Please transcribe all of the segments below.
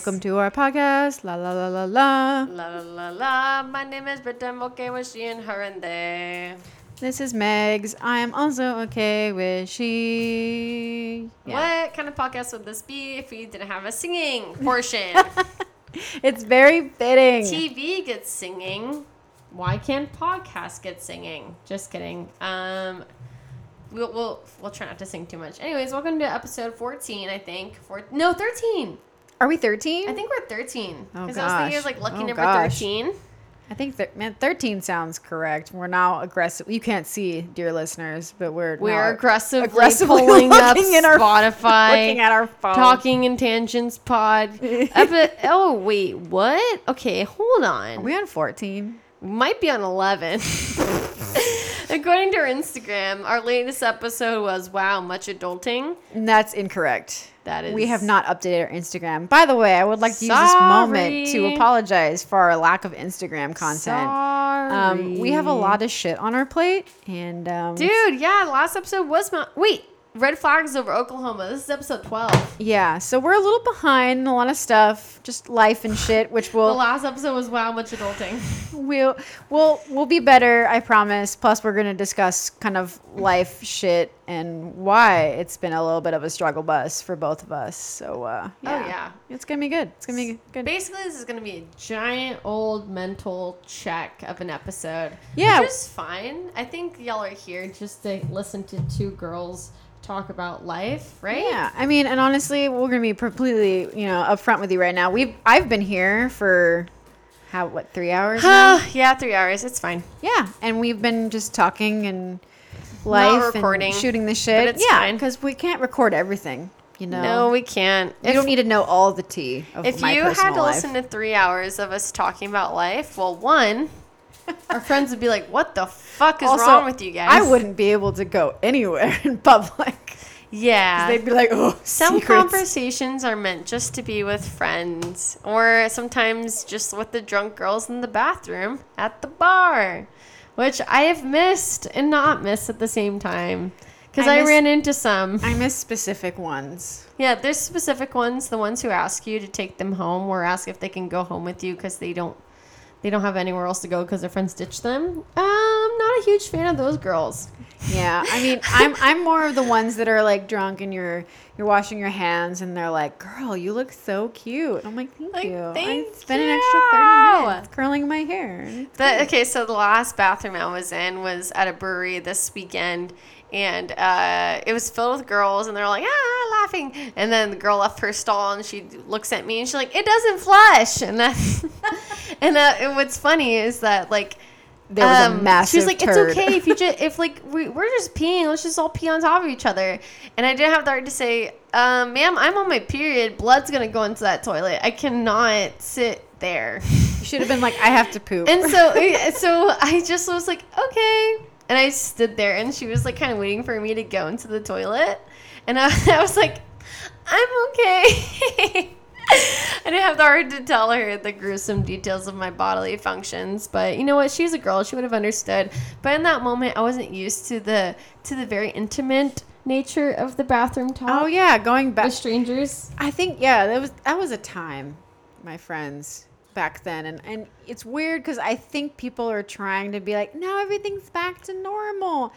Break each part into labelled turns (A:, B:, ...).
A: Welcome to our podcast. La la la la la.
B: La la la la. My name is Britta. I'm okay with she and her and they.
A: This is Megs. I am also okay with she. Yeah.
B: What kind of podcast would this be if we didn't have a singing portion?
A: It's very fitting.
B: TV gets singing. Why can't podcast get singing? Just kidding. Um, we'll, we'll we'll try not to sing too much. Anyways, welcome to episode 14. I think four. No, 13.
A: Are we 13?
B: I think we're 13.
A: Oh,
B: Because I was thinking of
A: gosh.
B: like lucky
A: Oh,
B: number
A: gosh.
B: 13.
A: I think thir- man, 13 sounds correct. We're now aggressive. You can't see, dear listeners, but we're
B: We're aggressively,
A: aggressively
B: pulling up
A: in our-
B: Spotify,
A: looking at our phone.
B: talking in tangents pod. Epi- oh wait, what? Okay, hold on.
A: Are we on 14?
B: Might be on 11. According to our Instagram, our latest episode was wow, much adulting.
A: And that's incorrect.
B: That is
A: We have not updated our Instagram. By the way, I would like to use this moment to apologize for our lack of Instagram content.
B: Sorry.
A: Um, we have a lot of shit on our plate, and um,
B: Dude, yeah, last episode was Mount. Wait, red flags over Oklahoma. This is episode 12.
A: yeah, so we're a little behind in a lot of stuff, just life and shit, which will The
B: last episode was wow, much adulting.
A: we'll we'll we'll be better, I promise. Plus, we're gonna discuss kind of life shit and why it's been a little bit of a struggle bus for both of us. So, uh, yeah.
B: Oh, yeah.
A: it's gonna be good. It's gonna be good.
B: Basically, this is going to be a giant old mental check of an episode.
A: Yeah.
B: Which is fine. I think y'all are here just to listen to two girls talk about life, right?
A: Yeah, I mean, and honestly, we're gonna be completely, you know, upfront with you right now. We've I've been here for how what three hours? now?
B: yeah, three hours. It's fine.
A: yeah, and we've been just talking and life
B: recording,
A: and shooting the shit.
B: it's
A: yeah,
B: fine.
A: because we can't record everything. You know,
B: No, we can't.
A: you don't need to know all the tea of
B: If you had to
A: life.
B: listen to three hours of us talking about life, well, one, our friends would be like, "What the fuck is
A: also,
B: wrong with you guys?"
A: I wouldn't be able to go anywhere in public.
B: Yeah.
A: They'd be like, "Oh,
B: Some
A: secrets."
B: conversations are meant just to be with friends, or sometimes just with the drunk girls in the bathroom at the bar, which I have missed and not missed at the same time. Because
A: I
B: I,
A: miss-
B: ran into some.
A: I miss specific ones.
B: Yeah, there's specific ones, the ones who ask you to take them home or ask if they can go home with you because they don't they don't have anywhere else to go because their friends ditched them. Um, not a huge fan of those girls.
A: Yeah, I mean, I'm I'm more of the ones that are like drunk and you're you're washing your hands and they're like, "Girl, you look so cute." I'm like, "Thank
B: Like,
A: you." I
B: thank
A: spent an extra thirty minutes curling my hair.
B: The, okay, so the last bathroom I was in was at a brewery this weekend, and uh, it was filled with girls, and they're like, ah, laughing. And then the girl left her stall, and she looks at me, and she's like, it doesn't flush. And that, and that, and what's funny is that like.
A: There was a
B: um,
A: massive
B: She was like,
A: turd.
B: "It's okay if you just if like we, we're just peeing. Let's just all pee on top of each other." And I didn't have the right to say, um, "Ma'am, I'm on my period. Blood's gonna go into that toilet. I cannot sit there."
A: You should have been like, "I have to poop."
B: And so, so I just was like, okay. And I stood there, and she was like, kind of waiting for me to go into the toilet. And I, I was like, I'm okay. I didn't have the heart to tell her the gruesome details of my bodily functions, but you know what? She's a girl; she would have understood. But in that moment, I wasn't used to the to the very intimate nature of the bathroom talk
A: oh yeah, going back.
B: with strangers.
A: I think yeah, that was that was a time, my friends, back then, and and it's weird because I think people are trying to be like, now everything's back to normal.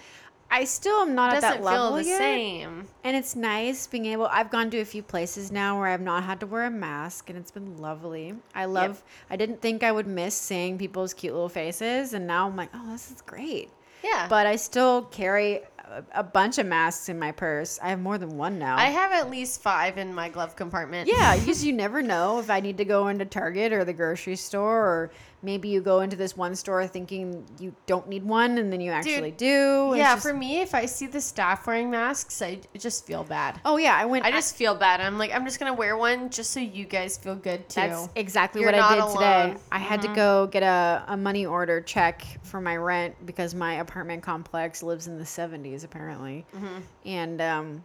A: I still am not at that level
B: the
A: yet,
B: same.
A: and it's nice being able. I've gone to a few places now where I've not had to wear a mask, and it's been lovely. I love. I didn't think I would miss seeing people's cute little faces, and now I'm like, oh, this is great.
B: Yeah,
A: But I still carry a, a bunch of masks in my purse. I have more than one now.
B: I have at least five in my glove compartment.
A: Yeah, because you never know if I need to go into Target or the grocery store, or maybe you go into this one store thinking you don't need one, and then you actually do.
B: Yeah,
A: just-
B: for me, if I see the staff wearing masks, I just feel bad.
A: oh yeah, I went.
B: I just feel bad. I'm like, I'm just gonna wear one just so you guys feel good too.
A: That's exactly
B: You're
A: what I did
B: not
A: today.
B: alone. Mm-hmm.
A: I had to go get a, a money order check for my rent because my apartment complex lives in the 70s apparently.
B: Mm-hmm.
A: And um,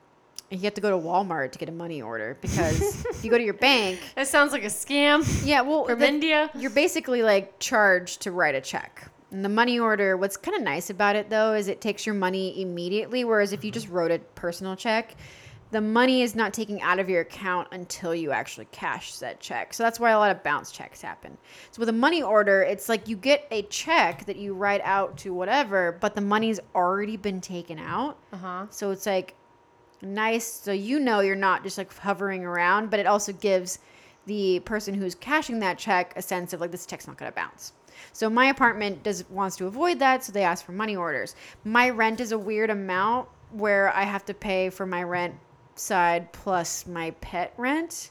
A: you have to go to Walmart to get a money order because if you go to your bank,
B: that sounds like a scam
A: yeah, well,
B: from
A: the-
B: India.
A: you're basically like charged to write a check. And the money order, what's kind of nice about it though, is it takes your money immediately. Whereas if you just wrote a personal check, the money is not taken out of your account until you actually cash that check. So that's why a lot of bounce checks happen. So with a money order, it's like you get a check that you write out to whatever, but the money's already been taken out.
B: Uh huh.
A: So it's like nice so you know you're not just like hovering around, but it also gives the person who's cashing that check a sense of like this check's not going to bounce. So my apartment does wants to avoid that, so they ask for money orders. My rent is a weird amount where I have to pay for my rent side plus my pet rent.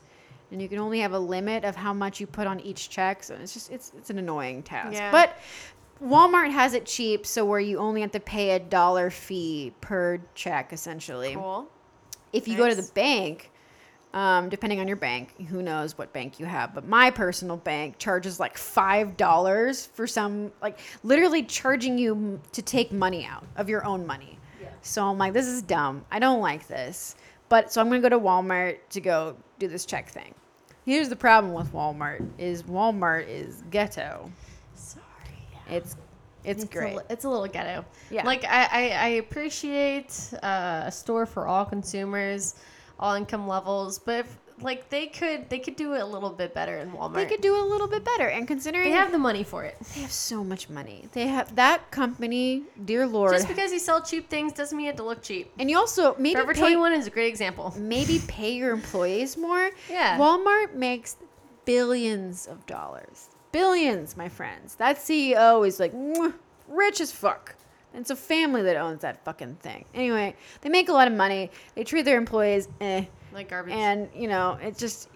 A: And you can only have a limit of how much you put on each check. So it's just it's it's an annoying task.
B: Yeah.
A: But Walmart has it cheap, so where you only have to pay a dollar fee per check essentially.
B: Cool.
A: If you go to the bank, um, depending on your bank, who knows what bank you have, but my personal bank charges like five dollars for some, like literally charging you to take money out of your own money.
B: Yeah.
A: So I'm like, this is dumb. I don't like this. But so I'm gonna go to Walmart to go do this check thing. Here's the problem with Walmart: is Walmart is ghetto.
B: Sorry.
A: It's it's,
B: a
A: great.
B: li- it's a little ghetto.
A: Yeah.
B: Like I, I, I appreciate uh, a store for all consumers, all income levels, but if, like they could they could do it a little bit better in Walmart.
A: they could do a little bit better, and considering
B: They have the money for it.
A: they have so much money, they have that company, dear lord.
B: Just because you sell cheap things doesn't mean you have to look cheap.
A: and you also maybe
B: Forever 21 is a great example.
A: maybe pay your employees more.
B: Yeah.
A: Walmart makes billions of dollars. Billions, my friends. That CEO is like rich as fuck. And it's a family that owns that fucking thing. Anyway, they make a lot of money. They treat their employees eh.
B: Like garbage.
A: And, you know, it's just,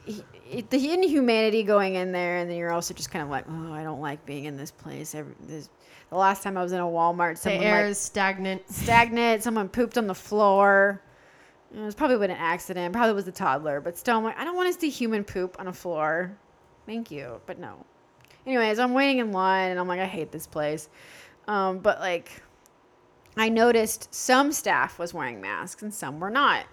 A: it, the inhumanity going in there. And then you're also just kind of like, oh, I don't like being in this place. Every, this, the last time I was in a Walmart,
B: the
A: someone
B: air
A: like,
B: is stagnant.
A: stagnant. Someone pooped on the floor. It was probably with an accident. Probably was a toddler, but still, I'm like, I don't want to see human poop on a floor. Thank you, but no. Anyways, I'm waiting in line, and I'm like, I hate this place. Um, but like, I noticed some staff was wearing masks and some were not.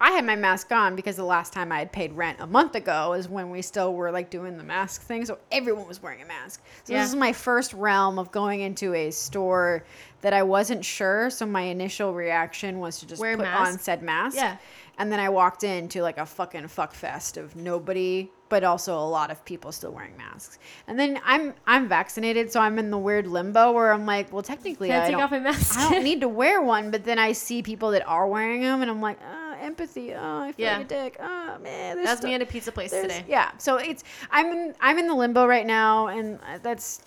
A: I had my mask on because the last time I had paid rent a month ago is when we still were like doing the mask thing. So everyone was wearing a mask. So
B: Yeah.
A: this is my first realm of going into a store that I wasn't sure. So my initial reaction was to just
B: Wear
A: put
B: mask?
A: on said mask.
B: Yeah.
A: And then I walked into like a fucking fuck fest of nobody, but also a lot of people still wearing masks. And then I'm I'm vaccinated, so I'm in the weird limbo where I'm like, well, technically
B: Can I
A: I
B: take
A: don't,
B: off my mask?
A: I don't need to wear one, but then I see people that are wearing them, and I'm like, uh, empathy. Oh, I feel
B: Yeah.
A: like a dick. Oh man,
B: That's
A: stu-
B: me at a pizza place today.
A: Yeah, so it's I'm in I'm in the limbo right now, and uh, that's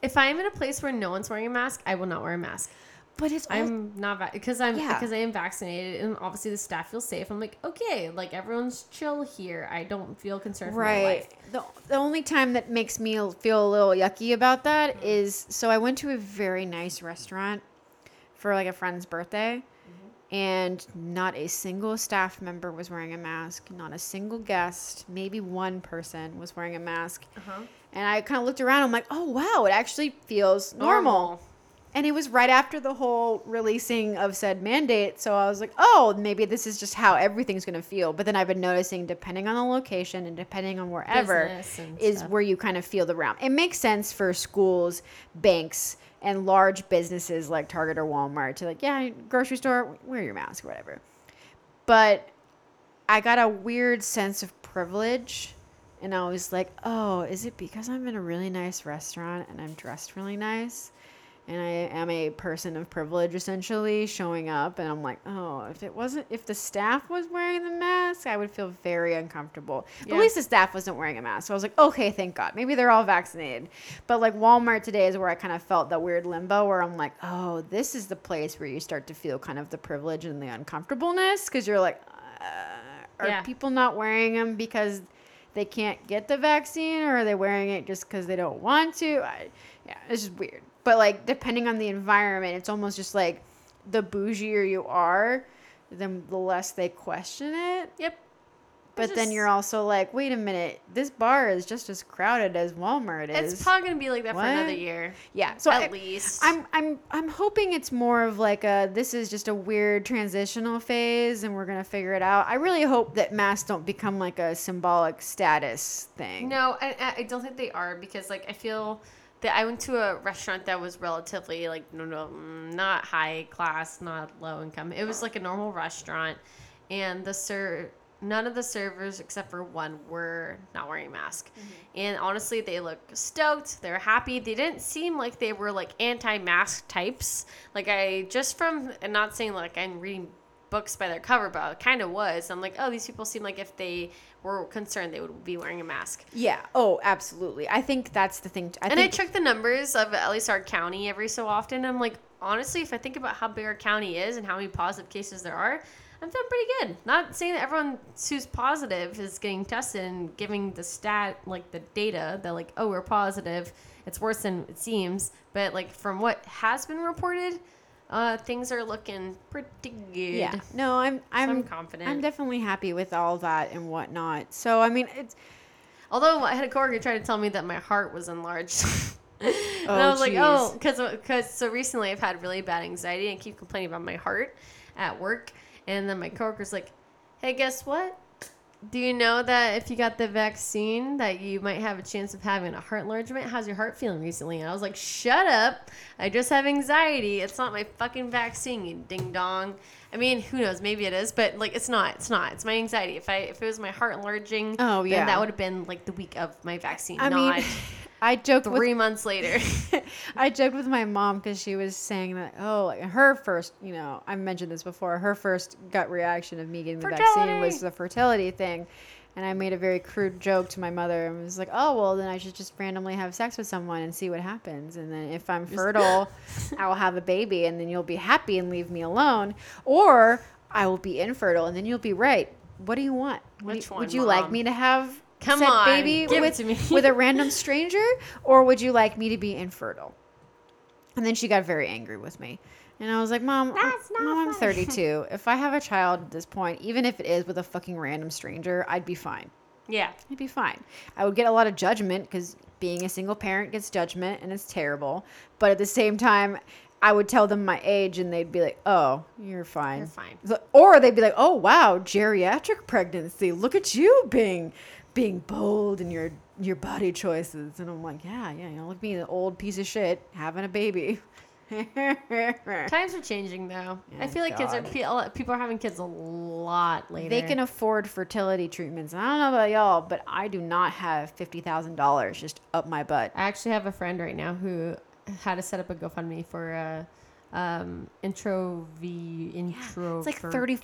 B: If I'm in a place where no one's wearing a mask, I will not wear a mask.
A: But it's all-
B: I'm not because I'm
A: Yeah.
B: because I am vaccinated and obviously the staff feels safe. I'm like, okay, like everyone's chill here. I don't feel concerned for my life.
A: Right. The, the only time that makes me feel a little yucky about that is so I went to a very nice restaurant for like a friend's birthday and not a single staff member was wearing a mask, not a single guest, maybe one person was wearing a mask.
B: Uh-huh.
A: And I kind of looked around, and I'm like, "Oh, wow, it actually feels normal. And it was right after the whole releasing of said mandate. So I was like, oh, maybe this is just how everything's going to feel. But then I've been noticing, depending on the location and depending on wherever, is
B: stuff.
A: where you kind of feel the round. It makes sense for schools, banks, and large businesses like Target or Walmart to, like, yeah, grocery store, wear your mask or whatever. But I got a weird sense of privilege. And I was like, oh, is it because I'm in a really nice restaurant and I'm dressed really nice? And I am a person of privilege essentially showing up. And I'm like, oh, if it wasn't, if the staff was wearing the mask, I would feel very uncomfortable. But
B: Yeah.
A: at least the staff wasn't wearing a mask. So I was like, okay, thank God. Maybe they're all vaccinated. But like Walmart today is where I kind of felt that weird limbo where I'm like, oh, this is the place where you start to feel kind of the privilege and the uncomfortableness because you're like, uh, are
B: Yeah.
A: people not wearing them because they can't get the vaccine or are they wearing it just because they don't want to? I, yeah, it's just weird. But like depending on the environment, it's almost just like the bougier you are, then the less they question it.
B: Yep.
A: But
B: It's
A: then you're also like, wait a minute, this bar is just as crowded as Walmart is.
B: It's probably gonna be like that
A: What?
B: for another year.
A: yeah, so
B: at
A: I,
B: least.
A: I'm I'm I'm hoping it's more of like a this is just a weird transitional phase and we're gonna figure it out. I really hope that masks don't become like a symbolic status thing.
B: No, I- I don't think they are because like I feel that I went to a restaurant that was relatively like no no mm, not high class, not low income. It was like a normal restaurant, and the sir none of the servers except for one were not wearing a mask.
A: Mm-hmm.
B: And honestly, they look stoked. They're happy. They didn't seem like they were like anti-mask types. Like I just from and not saying like I'm reading books by their cover, but I kind of was. I'm like, oh, these people seem like if they were concerned, they would be wearing a mask.
A: Yeah. Oh, absolutely. I think that's the thing. I
B: and
A: think
B: I check the numbers of at least our county every so often. I'm like, honestly, if I think about how big our county is and how many positive cases there are, I'm feeling pretty good. Not saying that everyone who's positive is getting tested and giving the stat, like the data, that like, oh, we're positive. It's worse than it seems. But like from what has been reported, uh, things are looking pretty good.
A: Yeah. No, I'm I'm
B: I'm confident.
A: I'm definitely happy with all that and whatnot. So I mean, it's
B: Although I had a coworker try to tell me that my heart was enlarged. and
A: Oh,
B: I was like, oh, because because so recently I've had really bad anxiety and keep complaining about my heart at work. And then my coworker's like, hey, guess what? Do you know that if you got the vaccine, that you might have a chance of having a heart enlargement? How's your heart feeling recently? And I was like, shut up. I just have anxiety. It's not my fucking vaccine, you ding dong. I mean, who knows? Maybe it is, but like, it's not. It's not. It's my anxiety. If I if it was my heart enlarging,
A: Oh,
B: then
A: yeah.
B: that would have been like the week of my vaccine,
A: I
B: not
A: mean, I joked with
B: three months later.
A: I joked with my mom because she was saying that oh, her first, you know, I mentioned this before. Her first gut reaction of me getting the vaccine was the fertility thing, and I made a very crude joke to my mother and was like, oh well, then I should just randomly have sex with someone and see what happens, and then if I'm fertile, I will have a baby, and then you'll be happy and leave me alone, or I will be infertile, and then you'll be right. What do you want?
B: Which
A: you-
B: one,
A: would you like me to have?
B: Come
A: said
B: on,
A: baby
B: give it
A: with,
B: to me.
A: with a random stranger, or would you like me to be infertile? And then she got very angry with me. And I was like, Mom,
B: That's not
A: Mom, I'm 32. if I have a child at this point, even if it is with a fucking random stranger, I'd be fine.
B: yeah.
A: I'd be fine. I would get a lot of judgment because being a single parent gets judgment and it's terrible. But at the same time, I would tell them my age and they'd be like, oh, you're fine.
B: You're fine.
A: Or they'd be like, oh, wow, geriatric pregnancy. Look at you being being bold in your your body choices. And I'm like, yeah, yeah, you know, look at me, the old piece of shit, having a baby.
B: Times are changing though. I feel like kids are
A: God.
B: pe- a lot- people are having kids a lot later.
A: They can afford fertility treatments. And I don't know about y'all, but I do not have fifty thousand dollars just up my butt.
B: I actually have a friend right now who had to set up a GoFundMe for uh, um, intro v intro.
A: It's like
B: Yeah, they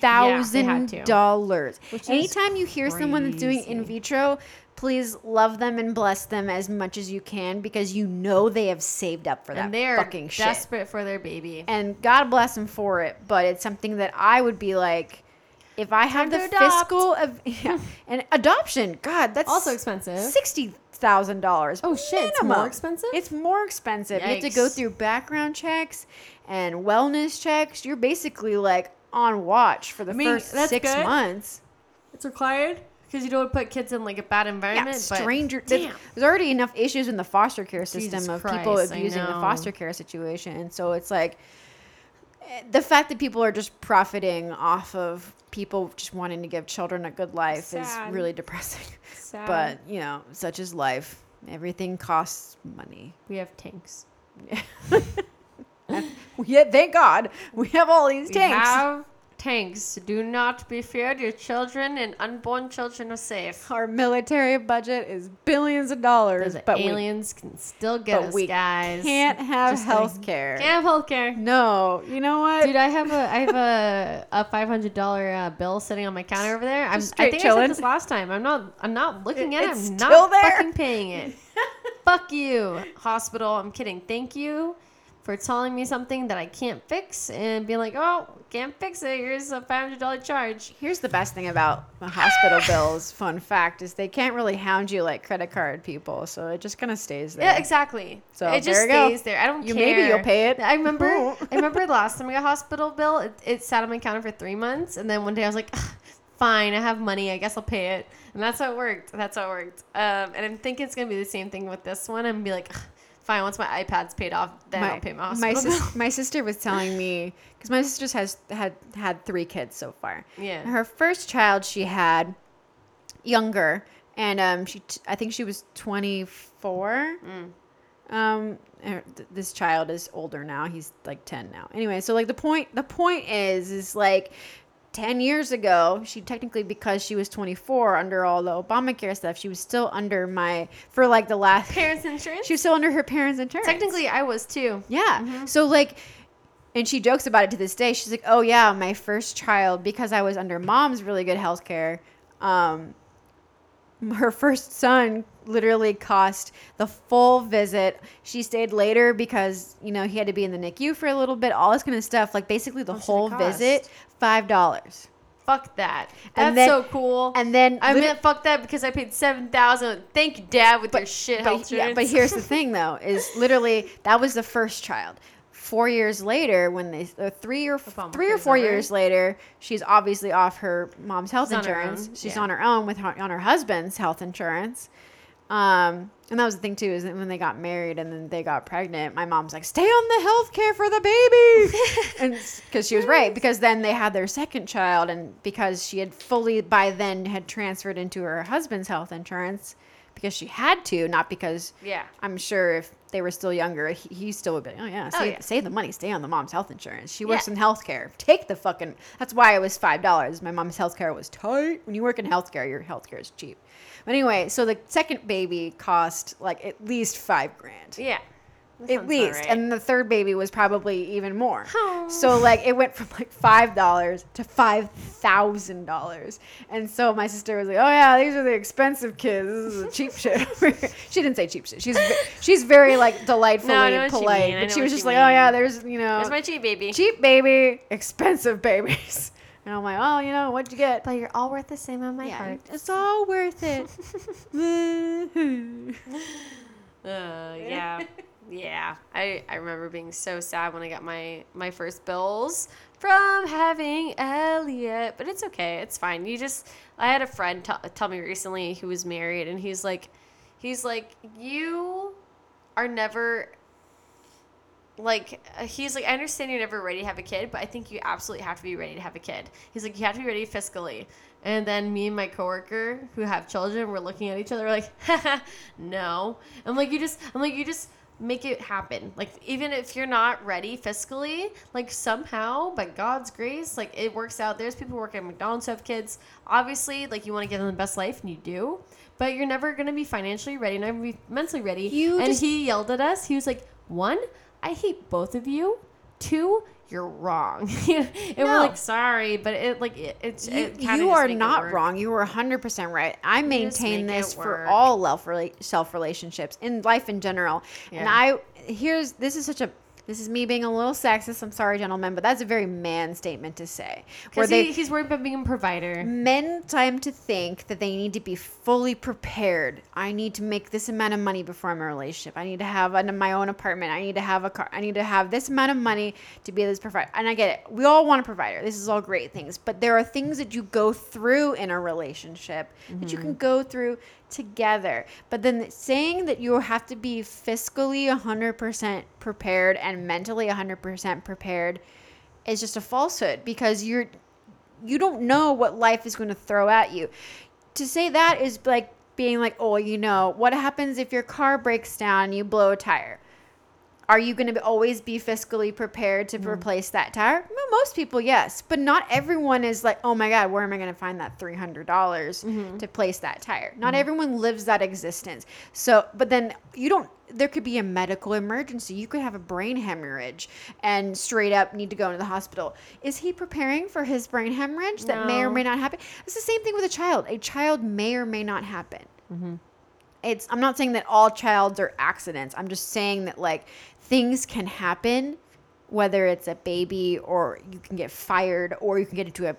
A: thousand
B: to.
A: dollars.
B: Which is
A: Anytime you hear someone that's doing in vitro, please love them and bless them as much as you can because you know they have saved up for that
B: and they're
A: fucking shit.
B: desperate for their baby.
A: And God bless them for it, but it's something that I would be like, if I have the
B: adopt.
A: fiscal of yeah, and adoption, God, that's
B: also expensive.
A: sixty thousand dollars.
B: Oh, shit, it's more expensive?
A: It's more expensive. You have to go through background checks and wellness checks. You're basically like on watch for the
B: mean,
A: first six
B: good.
A: months.
B: It's required because you don't want to put kids in like a bad environment. but
A: stranger. There's, there's already enough issues in the foster care system
B: Jesus
A: of people
B: Christ, I
A: abusing the foster care situation, and so it's like eh, the fact that people are just profiting off of people just wanting to give children a good life
B: Sad.
A: is really depressing.
B: Sad.
A: But you know, such is life. Everything costs money.
B: we have tanks.
A: Yeah, thank God we have all these
B: We
A: tanks.
B: have tanks. Do not be feared. Your children and unborn children are safe.
A: Our military budget is billions of dollars,
B: The
A: but
B: aliens can still get us,
A: we
B: guys.
A: can't have
B: Just
A: health care.
B: Can't have healthcare.
A: No, you know what?
B: Dude, I have a I have a a five hundred dollar uh, bill sitting on my counter over there. I'm, I think I said this last time. I'm not I'm not looking at it.
A: It's
B: I'm
A: still
B: not
A: there.
B: fucking paying it. Fuck you, hospital. I'm kidding. Thank you for telling me something that I can't fix and being like, oh, can't fix it. Here's a five hundred dollar charge.
A: Here's the best thing about the hospital bills. Fun fact is they can't really hound you like credit card people, so it just kind of stays there.
B: Yeah, exactly.
A: So,
B: it just
A: there you go.
B: stays there. I don't
A: You-
B: care.
A: maybe you'll pay it.
B: I remember. I remember the last time I got a hospital bill. It, it sat on my counter for three months, and then one day I was like, "Fine, I have money. I guess I'll pay it." And that's how it worked. That's how it worked. Um, and I'm thinking it's gonna be the same thing with this one. I'm gonna be like, "Ugh, "Fine, once my iPad's paid off, then I'll pay my
A: my, sis- my sister was telling me because my sister has had had three kids so far.
B: Yeah.
A: Her first child she had younger, and um, she t- I think she was twenty four.
B: Mm.
A: Um, th- this child is older now. He's like ten now. Anyway, so like the point the point is is like 10 years ago, she technically, because she was 24 under all the Obamacare stuff, she was still under my, for like the last,
B: Parents insurance.
A: she was still under her parents' insurance.
B: Technically, I was too.
A: Yeah. So like and she jokes about it to this day. She's like, "Oh yeah, my first child because I was under mom's really good health care. Um her first son literally cost the full visit. She stayed later because, you know, he had to be in the NICU for a little bit, all this kind of stuff. Like basically the whole visit, $5.
B: Fuck that. That's
A: then-
B: so cool.
A: And then
B: I meant fuck that because I paid seven thousand. Thank you, Dad, with your shit health
A: but, yeah, but here's the thing though is literally that was the first child four years later when they or three or three or four years later she's obviously off her mom's health
B: She's
A: insurance she's
B: yeah.
A: on her own with her, on her husband's health insurance um and that was the thing too is that when they got married and then they got pregnant my mom's like stay on the health care for the baby and because she was right because then they had their second child and because she had fully by then had transferred into her husband's health insurance because she had to not because
B: yeah.
A: I'm sure if they were still younger, he, he still would be, oh yeah,
B: Oh,
A: save,
B: yeah.
A: save the money, stay on the mom's health insurance. She works
B: Yeah.
A: in healthcare. Take the fucking. That's why it was five dollars. My mom's healthcare was tight. When you work in healthcare, your healthcare is cheap. But anyway, so the second baby cost like at least five grand.
B: Yeah. That
A: At least,
B: right.
A: and the third baby was probably even more.
B: Oh.
A: So like it went from like five dollars to five thousand dollars, and so my sister was like, "Oh yeah, these are the expensive kids. This is the cheap shit." she didn't say cheap shit. She's she's very like delightfully
B: No, I know what you
A: polite. But she was just like, "Oh yeah, there's you know
B: That's my cheap baby.
A: cheap baby, expensive babies," and I'm like, "Oh, you know what'd you get?"
B: But you're all worth the same on my
A: yeah,
B: heart.
A: it's all worth it.
B: Uh, yeah, yeah. I, I remember being so sad when I got my my first bills from having Elliot, but it's okay. It's fine. You just I had a friend t- tell me recently who was married, and he's like, he's like, you are never like uh, he's like i understand you're never ready to have a kid but i think you absolutely have to be ready to have a kid. He's like you have to be ready fiscally. And then me and my coworker who have children were looking at each other like no. I'm like you just i'm like you just make it happen. Like even if you're not ready fiscally like somehow by god's grace like it works out. There's people working at mcdonald's who have kids. Obviously like you want to give them the best life and you do but you're never going to be financially ready and never be mentally ready.
A: You
B: and
A: just-
B: he yelled at us. He was like one I hate both of you. Two, you're wrong. and
A: No.
B: we're like, sorry, but it like it, it's
A: You,
B: it
A: you are not wrong. You are 100% right. I
B: just
A: maintain this for all self relationships in life in general. And I here's this is such a this is me being a little sexist. I'm sorry, gentlemen, but that's a very man statement to say. Where
B: Because
A: they
B: he, he's worried about being a provider.
A: men time to think that they need to be fully prepared. I need to make this amount of money before I'm in a relationship. I need to have an, my own apartment. I need to have a car. I need to have this amount of money to be this provider. And I get it. We all want a provider. This is all great things. But there are things that you go through in a relationship that you mm-hmm. can go through together. But then saying that you have to be fiscally 100% prepared and mentally 100% prepared is just a falsehood because you're you don't know what life is going to throw at you. To say that is like being like, oh, you know, what happens if your car breaks down and you blow a tire? Are you going to always be fiscally prepared to mm-hmm. replace that tire? Well, most people, yes, but not everyone is like, oh my god, where am I going to find that three hundred dollars mm-hmm. to place that tire? Not mm-hmm. everyone lives that existence. So, but then you don't. There could be a medical emergency. You could have a brain hemorrhage and straight up need to go into the hospital. Is he preparing for his brain hemorrhage that may or may not happen? It's the same thing with a child. A child may or may not happen it's i'm not saying that all childs are accidents i'm just saying that like things can happen whether it's a baby or you can get fired or you can get into a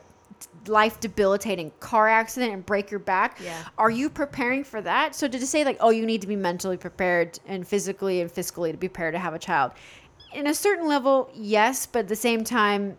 A: life debilitating car accident and break your back
B: Yeah.
A: are you preparing for that so to just say like oh you need to be mentally prepared and physically and fiscally to be prepared to have a child in a certain level yes but at the same time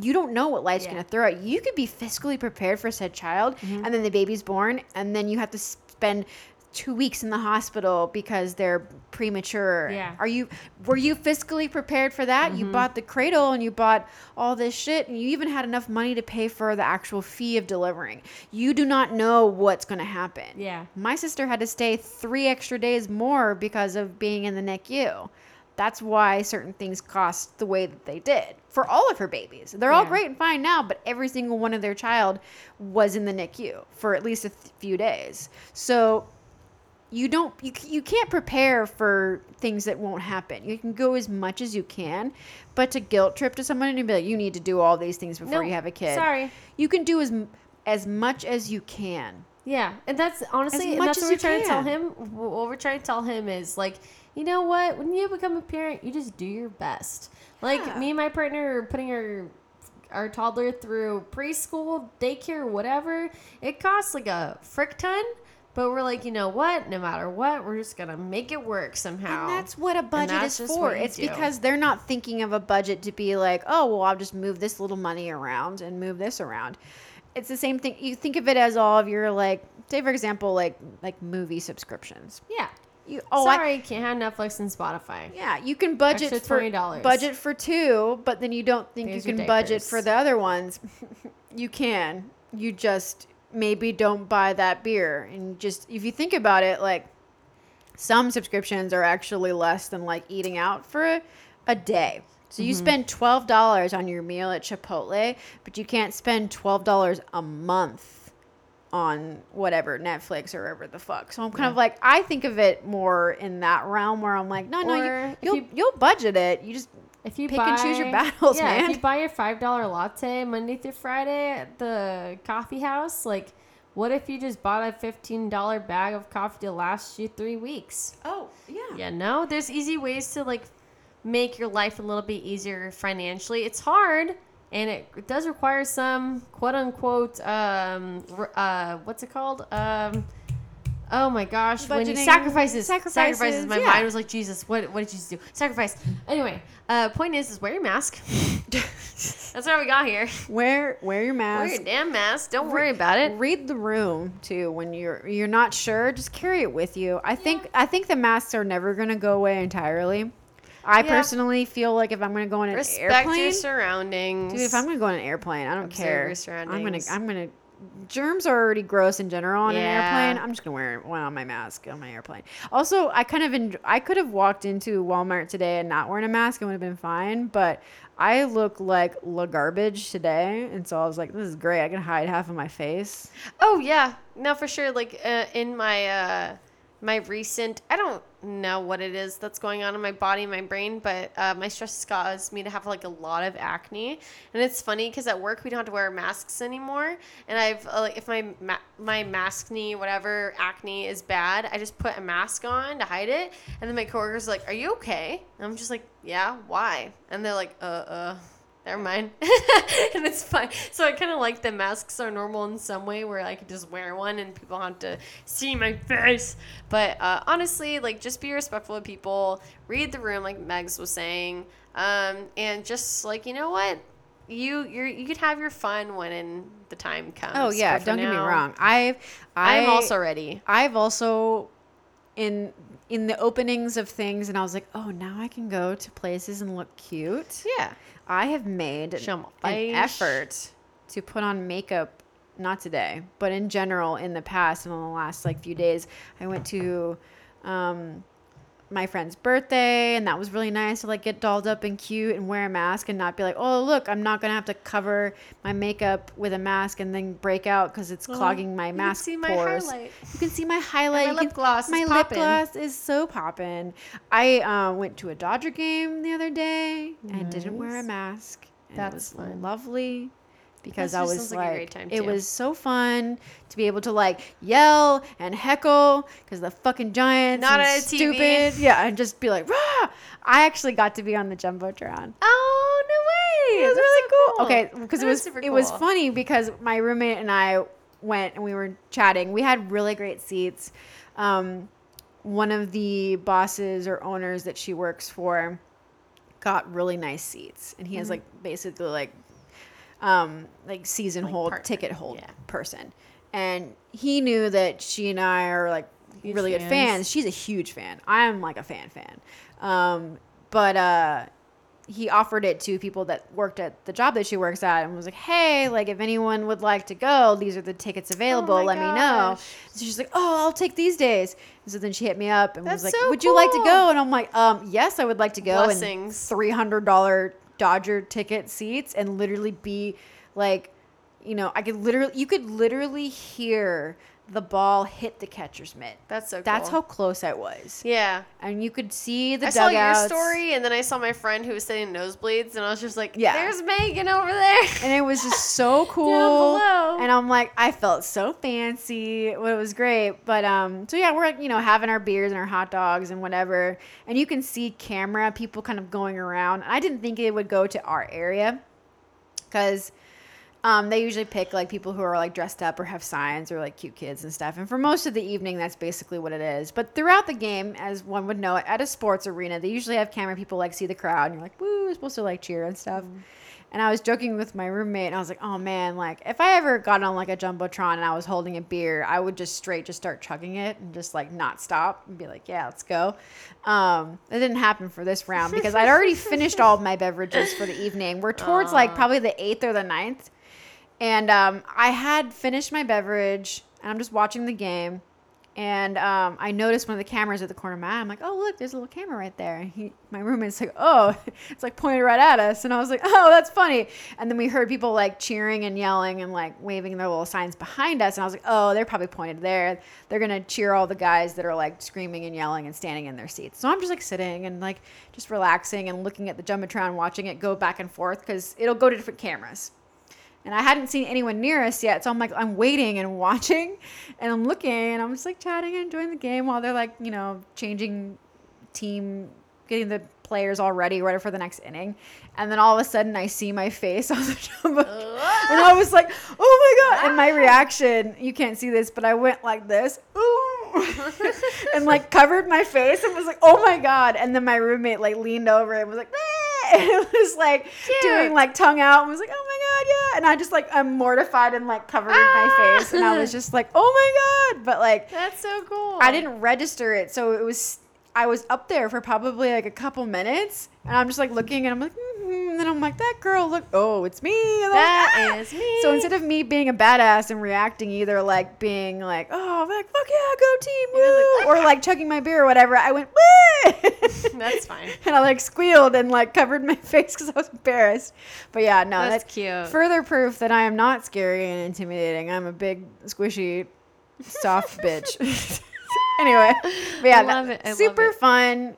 A: you don't know what life's
B: Yeah.
A: going to throw at you. You could be fiscally prepared for said child, mm-hmm. and then the baby's born, and then you have to spend two weeks in the hospital because they're premature.
B: Yeah.
A: Are you? Were you fiscally prepared for that? You mm-hmm. bought the cradle and you bought all this shit, and you even had enough money to pay for the actual fee of delivering. You do not know what's going to happen.
B: Yeah.
A: My sister had to stay three extra days more because of being in the NICU. That's why certain things cost the way that they did. for all of her babies. They're all
B: Yeah.
A: great and fine now, but every single one of their child was in the NICU for at least a th- few days. So you don't you, you can't prepare for things that won't happen. You can go as much as you can, but to guilt trip to someone and be like you need to do all these things before
B: Nope,
A: you have a kid.
B: Sorry.
A: You can do as as much as you can.
B: Yeah, and that's honestly, and
A: much
B: that's
A: as
B: what we're trying to tell him. What we're trying to tell him is like, you know what? When you become a parent, you just do your best. Like
A: Yeah.
B: me and my partner are putting our our toddler through preschool, daycare, whatever. It costs like a frick ton, but we're like, you know what? No matter what, we're just gonna make it work somehow.
A: And that's what a budget is for. It's
B: do.
A: because they're not thinking of a budget to be like, oh, well, I'll just move this little money around and move this around. It's the same thing. You think of it as all of your like, say for example, like like movie subscriptions.
B: yeah.
A: You oh, I-
B: Sorry, can't have Netflix and Spotify.
A: yeah, you can budget for
B: $20.
A: budget for two, but then you don't think
B: There's
A: you can budget for the other ones. you can. You just maybe don't buy that beer, and just if you think about it, like some subscriptions are actually less than like eating out for a, a day. So you mm-hmm. spend twelve dollars on your meal at Chipotle, but you can't spend twelve dollars a month on whatever Netflix or whatever the fuck. So I'm kind of like I think of it more in that realm where I'm like, no, no, you,
B: if
A: you'll
B: you-
A: you'll budget it. You just
B: If you
A: Pick
B: buy,
A: and choose your battles,
B: yeah,
A: man.
B: If you buy your five dollar latte Monday through Friday at the coffee house, like, what if you just bought a fifteen dollar bag of coffee to last you three weeks?
A: oh yeah.
B: Yeah, no, there's easy ways to like make your life a little bit easier financially. It's hard, and it, does require some quote unquote um uh what's it called um. Oh my gosh! when you sacrifices,
A: sacrifices,
B: sacrifices. My
A: yeah.
B: mind was like, Jesus, what what did you just do? Sacrifice. Anyway, uh, point is, is wear your mask. That's why we got here.
A: Wear wear your mask.
B: Wear your damn mask. Don't worry about it.
A: Read the room too when you're you're not sure. Just carry it with you. I think I think the masks are never gonna go away entirely. I
B: Yeah.
A: personally feel like if I'm gonna go on an
B: Respect
A: airplane,
B: your surroundings.
A: dude, if I'm gonna go on an airplane, I don't
B: Observe
A: care. I'm gonna. I'm gonna. Germs are already gross in general on an airplane. I'm just gonna wear one on my mask on my airplane. Also, I kind of enj- I could have walked into Walmart today and not wearing a mask and would have been fine, but I look like la garbage today, and so I was like, "This is great. I can hide half of my face."
B: Oh yeah, no for sure. Like uh, in my uh, my recent, I don't know what it is that's going on in my body, my brain, but uh, my stress has caused me to have like a lot of acne, and it's funny because at work we don't have to wear masks anymore, and I've uh, like if my ma- my maskne whatever acne is bad, I just put a mask on to hide it, and then my coworkers are like, "Are you okay?" And I'm just like, "Yeah, why?" And they're like, "Uh, uh." Never mind. and it's fine. So I kind of like the masks are normal in some way where I could just wear one and people have to see my face. But uh, honestly, like just be respectful of people, read the room, like Megs was saying, um, and just like you know what, you you you could have your fun when in the time comes.
A: Oh yeah, don't get me wrong. I've I,
B: I'm also ready.
A: I've also in in the openings of things, and I was like, oh, now I can go to places and look cute.
B: Yeah.
A: I have made an effort to put on makeup. Not today, but in general, in the past and in the last like few days, I went to um, my friend's birthday, and that was really nice to like get dolled up and cute and wear a mask and not be like, oh look, I'm not gonna have to cover my makeup with a mask and then break out because it's clogging my
B: You can
A: mask
B: see my
A: pores.
B: highlight.
A: You can see my highlight.
B: my lip gloss is
A: My lip gloss is so poppin'. I uh, went to a Dodger game the other day and didn't wear a mask. And
B: That's
A: it was
B: fun.
A: lovely because
B: That
A: I was
B: like a
A: like,
B: great time,
A: it was so fun to be able to like yell and heckle because the fucking Giants
B: Not
A: and
B: a TV.
A: stupid. Yeah, and just be like, Rah! I actually got to be on the jumbotron.
B: Oh no way!
A: It was really
B: so
A: cool. Okay, because it was
B: super
A: it was funny because my roommate and I went and we were chatting. We had really great seats. Um, one of the bosses or owners that she works for got really nice seats, and he
B: Mm-hmm.
A: has like basically like um like season
B: Like
A: hold
B: partner.
A: ticket hold
B: Yeah.
A: person, and he knew that she and I are like
B: Huge
A: really good
B: fans.
A: fans. She's a huge fan. I'm like a fan fan. Um, but uh, he offered it to people that worked at the job that she works at and was like, "Hey, like if anyone would like to go, these are the tickets available.
B: Oh
A: Let me know." So she's like, "Oh, I'll take these days." And so then she hit me up and was like,
B: so
A: "Would you like to go?" And I'm like, "Um, yes, I would like to go."
B: Blessings.
A: And three hundred dollar Dodger ticket seats and literally be like, you know, I could literally, you could literally hear the ball hit the catcher's mitt.
B: That's so cool.
A: That's how close I was.
B: Yeah.
A: And you could see the
B: I saw
A: dugouts.
B: your story, and then I saw my friend who was sitting in nosebleeds, and I was just like,
A: Yeah.
B: "There's Megan over there."
A: and it was just so cool.
B: below.
A: And I'm like, I felt so fancy. Well, it was great. But um, so yeah, we're you know having our beers and our hot dogs and whatever, and you can see camera people kind of going around. I didn't think it would go to our area, because. Um, they usually pick like people who are like dressed up or have signs or like cute kids and stuff. And for most of the evening, that's basically what it is. But throughout the game, as one would know, at a sports arena, they usually have camera people like see the crowd and you're like, woo, you're supposed to like cheer and stuff. And I was joking with my roommate, and I was like, "Oh man, like if I ever got on like a jumbotron and I was holding a beer, I would just straight just start chugging it and just like not stop and be like, yeah, let's go." Um, it didn't happen for this round because I'd already finished all of my beverages for the evening. We're towards like probably the eighth or the ninth, and um, I had finished my beverage, and I'm just watching the game. And um, I noticed one of the cameras at the corner of my eye. I'm like, oh, look, there's a little camera right there. And he, my roommate's like, oh, it's like pointed right at us. And I was like, oh, that's funny. And then we heard people like cheering and yelling and like waving their little signs behind us. And I was like, oh, they're probably pointed there. They're going to cheer all the guys that are like screaming and yelling and standing in their seats. So I'm just like sitting and like just relaxing and looking at the Jumbotron, watching it go back and forth because it'll go to different cameras and I hadn't seen anyone near us yet. So I'm like, I'm waiting and watching, and I'm looking, and I'm just like chatting and enjoying the game while they're like, you know, changing team, getting the players all ready, ready for the next inning. And then all of a sudden, I see my face on the jumbo, and I was like, oh my god! And my reaction, you can't see this, but I went like this, ooh, and like covered my face and was like, oh my god! And then my roommate like leaned over and was like. "Ah," And it was like doing like tongue out and was like, oh my god, yeah. And I just like I'm mortified and like covered
B: Ah.
A: my face. And I was just like, oh my god. But like
B: That's so cool.
A: I didn't register it, so it was I was up there for probably like a couple minutes, and I'm just like looking, and I'm like, mm-hmm. And then I'm like, that girl, look, oh, it's me. And I'm like, "Ah."
B: is me.
A: So instead of me being a badass and reacting either like being like, oh, like fuck yeah, go team, woo, or like chugging my beer or whatever, I went, woo.
B: That's fine.
A: and I like squealed and like covered my face because I was embarrassed. But yeah, no,
B: That's
A: that's
B: cute.
A: Further proof that I am not scary and intimidating. I'm a big, squishy, soft bitch. anyway, but yeah,
B: I love it. I love
A: super fun.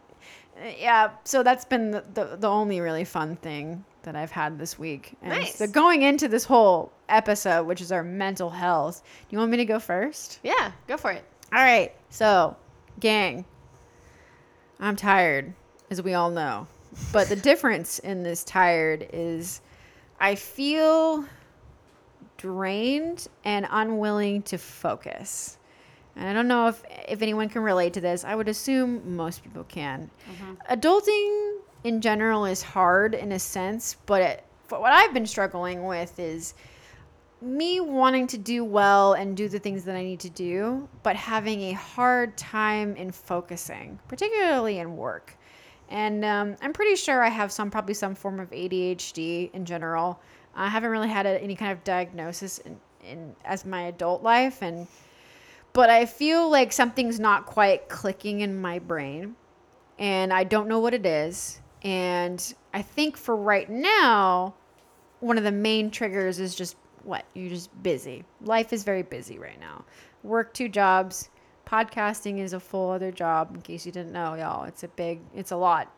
A: Yeah, so that's been the, the, the only really fun thing that I've had this week. And
B: Nice.
A: So going into this whole episode, which is our mental health, do you want me to go first?
B: Yeah, go for it.
A: All right. So, gang, I'm tired, as we all know. But the difference in this tired is I feel drained and unwilling to focus. And I don't know if, if anyone can relate to this. I would assume most people can. Adulting in general is hard in a sense, but it, but what I've been struggling with is me wanting to do well and do the things that I need to do, but having a hard time in focusing, particularly in work. And um, I'm pretty sure I have some, probably some form of ADHD in general. I haven't really had a, any kind of diagnosis in, in as my adult life, and but I feel like something's not quite clicking in my brain, and I don't know what it is. And I think for right now, one of the main triggers is just what you're just busy. Life is very busy right now. Work two jobs. Podcasting is a full other job. In case you didn't know, y'all, it's a big, it's a lot.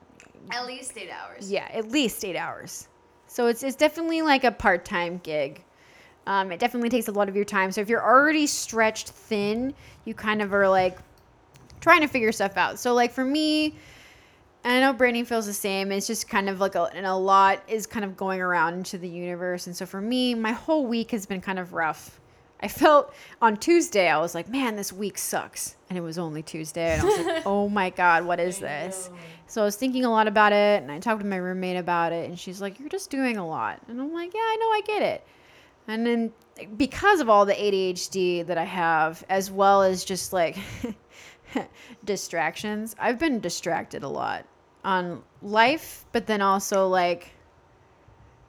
B: At least eight hours.
A: Yeah, at least eight hours. So it's it's definitely like a part time gig. Um, it definitely takes a lot of your time. So if you're already stretched thin, you kind of are like trying to figure stuff out. So like for me, I know Brandon feels the same. It's just kind of like a, and a lot is kind of going around into the universe. And so for me, my whole week has been kind of rough. I felt on Tuesday, I was like, man, this week sucks. And it was only Tuesday. And I was like, oh my God, what is this? So I was thinking a lot about it. And I talked to my roommate about it. And she's like, you're just doing a lot. And I'm like, yeah, I know, I get it. And then because of all the ADHD that I have, as well as just like distractions, I've been distracted a lot on life, but then also like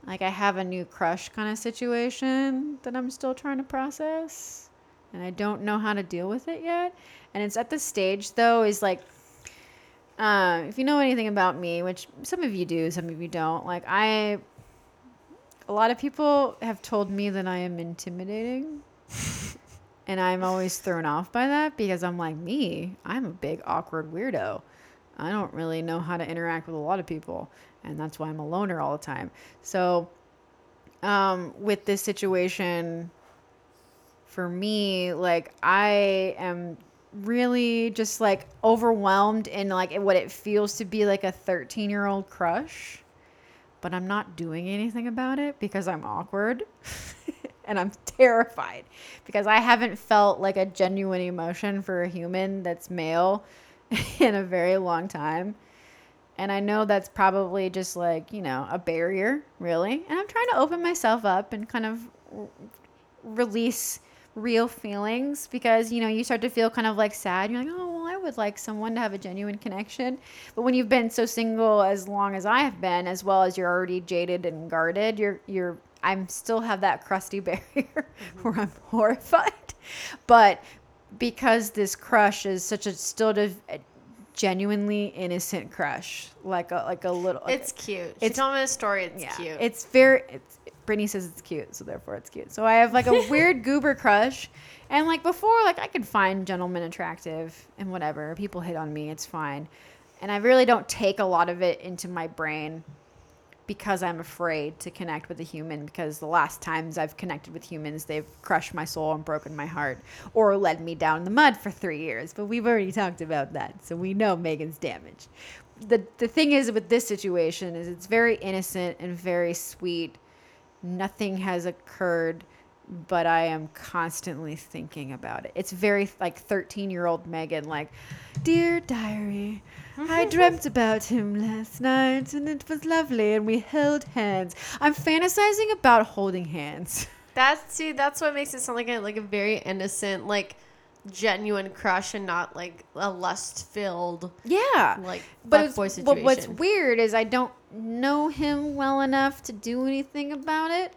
A: like I have a new crush kind of situation that I'm still trying to process and I don't know how to deal with it yet. And it's at the stage though is like Um, if you know anything about me, which some of you do, some of you don't, like I, a lot of people have told me that I am intimidating. and I'm always thrown off by that because I'm like, me, I'm a big awkward weirdo. I don't really know how to interact with a lot of people. And that's why I'm a loner all the time. So, um, with this situation, for me, like, I am really just like overwhelmed in like what it feels to be like a 13 year old crush but i'm not doing anything about it because i'm awkward and i'm terrified because i haven't felt like a genuine emotion for a human that's male in a very long time. And i know that's probably just like you know a barrier really. And i'm trying to open myself up and kind of release real feelings because you know you start to feel kind of like sad. You're like oh well i would like someone to have a genuine connection. But when you've been so single as long as i have been as well as you're already jaded and guarded you're you're i'm still have that crusty barrier mm-hmm. where i'm horrified. But because this crush is such a still a genuinely innocent crush like a like a little
B: it's cute. She it's told me a story. It's yeah, cute.
A: It's very it's Brittany says it's cute, so therefore it's cute. So I have like a weird goober crush. And like before, like I could find gentlemen attractive and whatever. People hit on me, it's fine. And I really don't take a lot of it into my brain because I'm afraid to connect with a human because the last times I've connected with humans, they've crushed my soul and broken my heart or led me down the mud for three years. But we've already talked about that. So we know Megan's damaged. The, the thing is with this situation is it's very innocent and very sweet nothing has occurred but I am constantly thinking about it. It's very like 13 year old Megan, like, Dear Diary, I dreamt about him last night and it was lovely and we held hands. I'm fantasizing about holding hands.
B: That's see, that's what makes it sound like a like a very innocent, like genuine crush and not like a lust filled
A: yeah
B: like
A: but,
B: boy situation.
A: but what's weird is I don't know him well enough to do anything about it.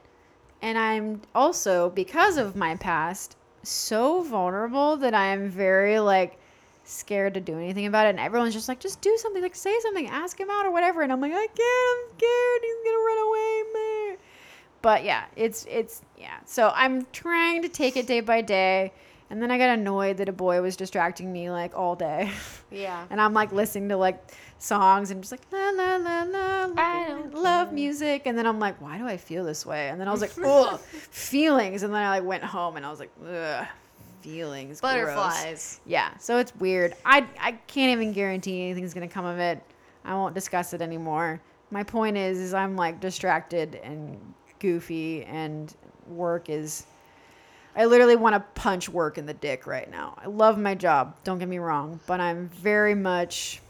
A: And I'm also, because of my past, so vulnerable that I am very like scared to do anything about it. And everyone's just like, just do something, like say something, ask him out or whatever. And I'm like, I can't, I'm scared. He's gonna run away, man. But yeah, it's it's yeah. So I'm trying to take it day by day. And then I got annoyed that a boy was distracting me like all day.
B: Yeah.
A: and I'm like listening to like songs and just like la la la la, la love music. And then I'm like, why do I feel this way? And then I was like, ugh, feelings. And then I like went home and I was like, ugh, feelings.
B: Butterflies.
A: Gross. Yeah. So it's weird. I I can't even guarantee anything's gonna come of it. I won't discuss it anymore. My point is, is I'm like distracted and goofy, and work is. I literally want to punch work in the dick right now. I love my job. Don't get me wrong, but I'm very much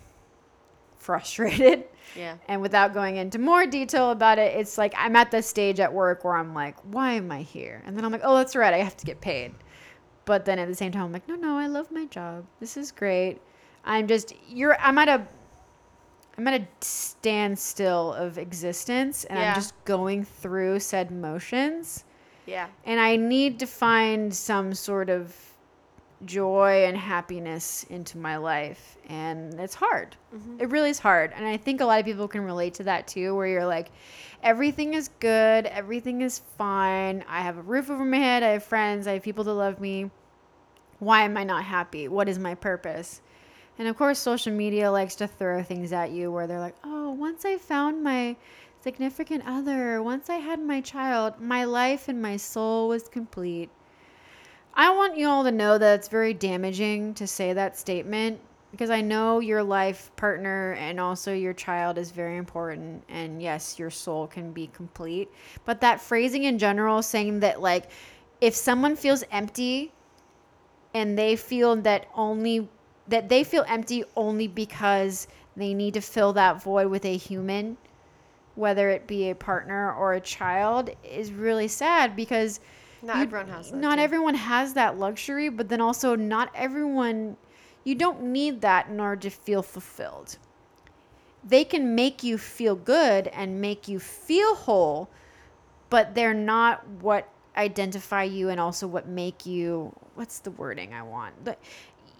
A: frustrated.
B: Yeah.
A: And without going into more detail about it, it's like I'm at the stage at work where I'm like, why am I here? And then I'm like, oh, that's right, I have to get paid. But then at the same time, I'm like, no, no, I love my job. This is great. I'm just you're I'm at a I'm at a standstill of existence and yeah. I'm just going through said motions.
B: Yeah.
A: And I need to find some sort of joy and happiness into my life and it's hard mm-hmm. it really is hard and i think a lot of people can relate to that too where you're like everything is good everything is fine i have a roof over my head i have friends i have people that love me why am i not happy what is my purpose and of course social media likes to throw things at you where they're like oh once i found my significant other once i had my child my life and my soul was complete I want you all to know that it's very damaging to say that statement because I know your life partner and also your child is very important. And yes, your soul can be complete. But that phrasing in general, saying that, like, if someone feels empty and they feel that only that they feel empty only because they need to fill that void with a human whether it be a partner or a child is really sad because
B: not you, everyone has that.
A: Not too. everyone has that luxury, but then also not everyone you don't need that in order to feel fulfilled. They can make you feel good and make you feel whole, but they're not what identify you and also what make you what's the wording I want? But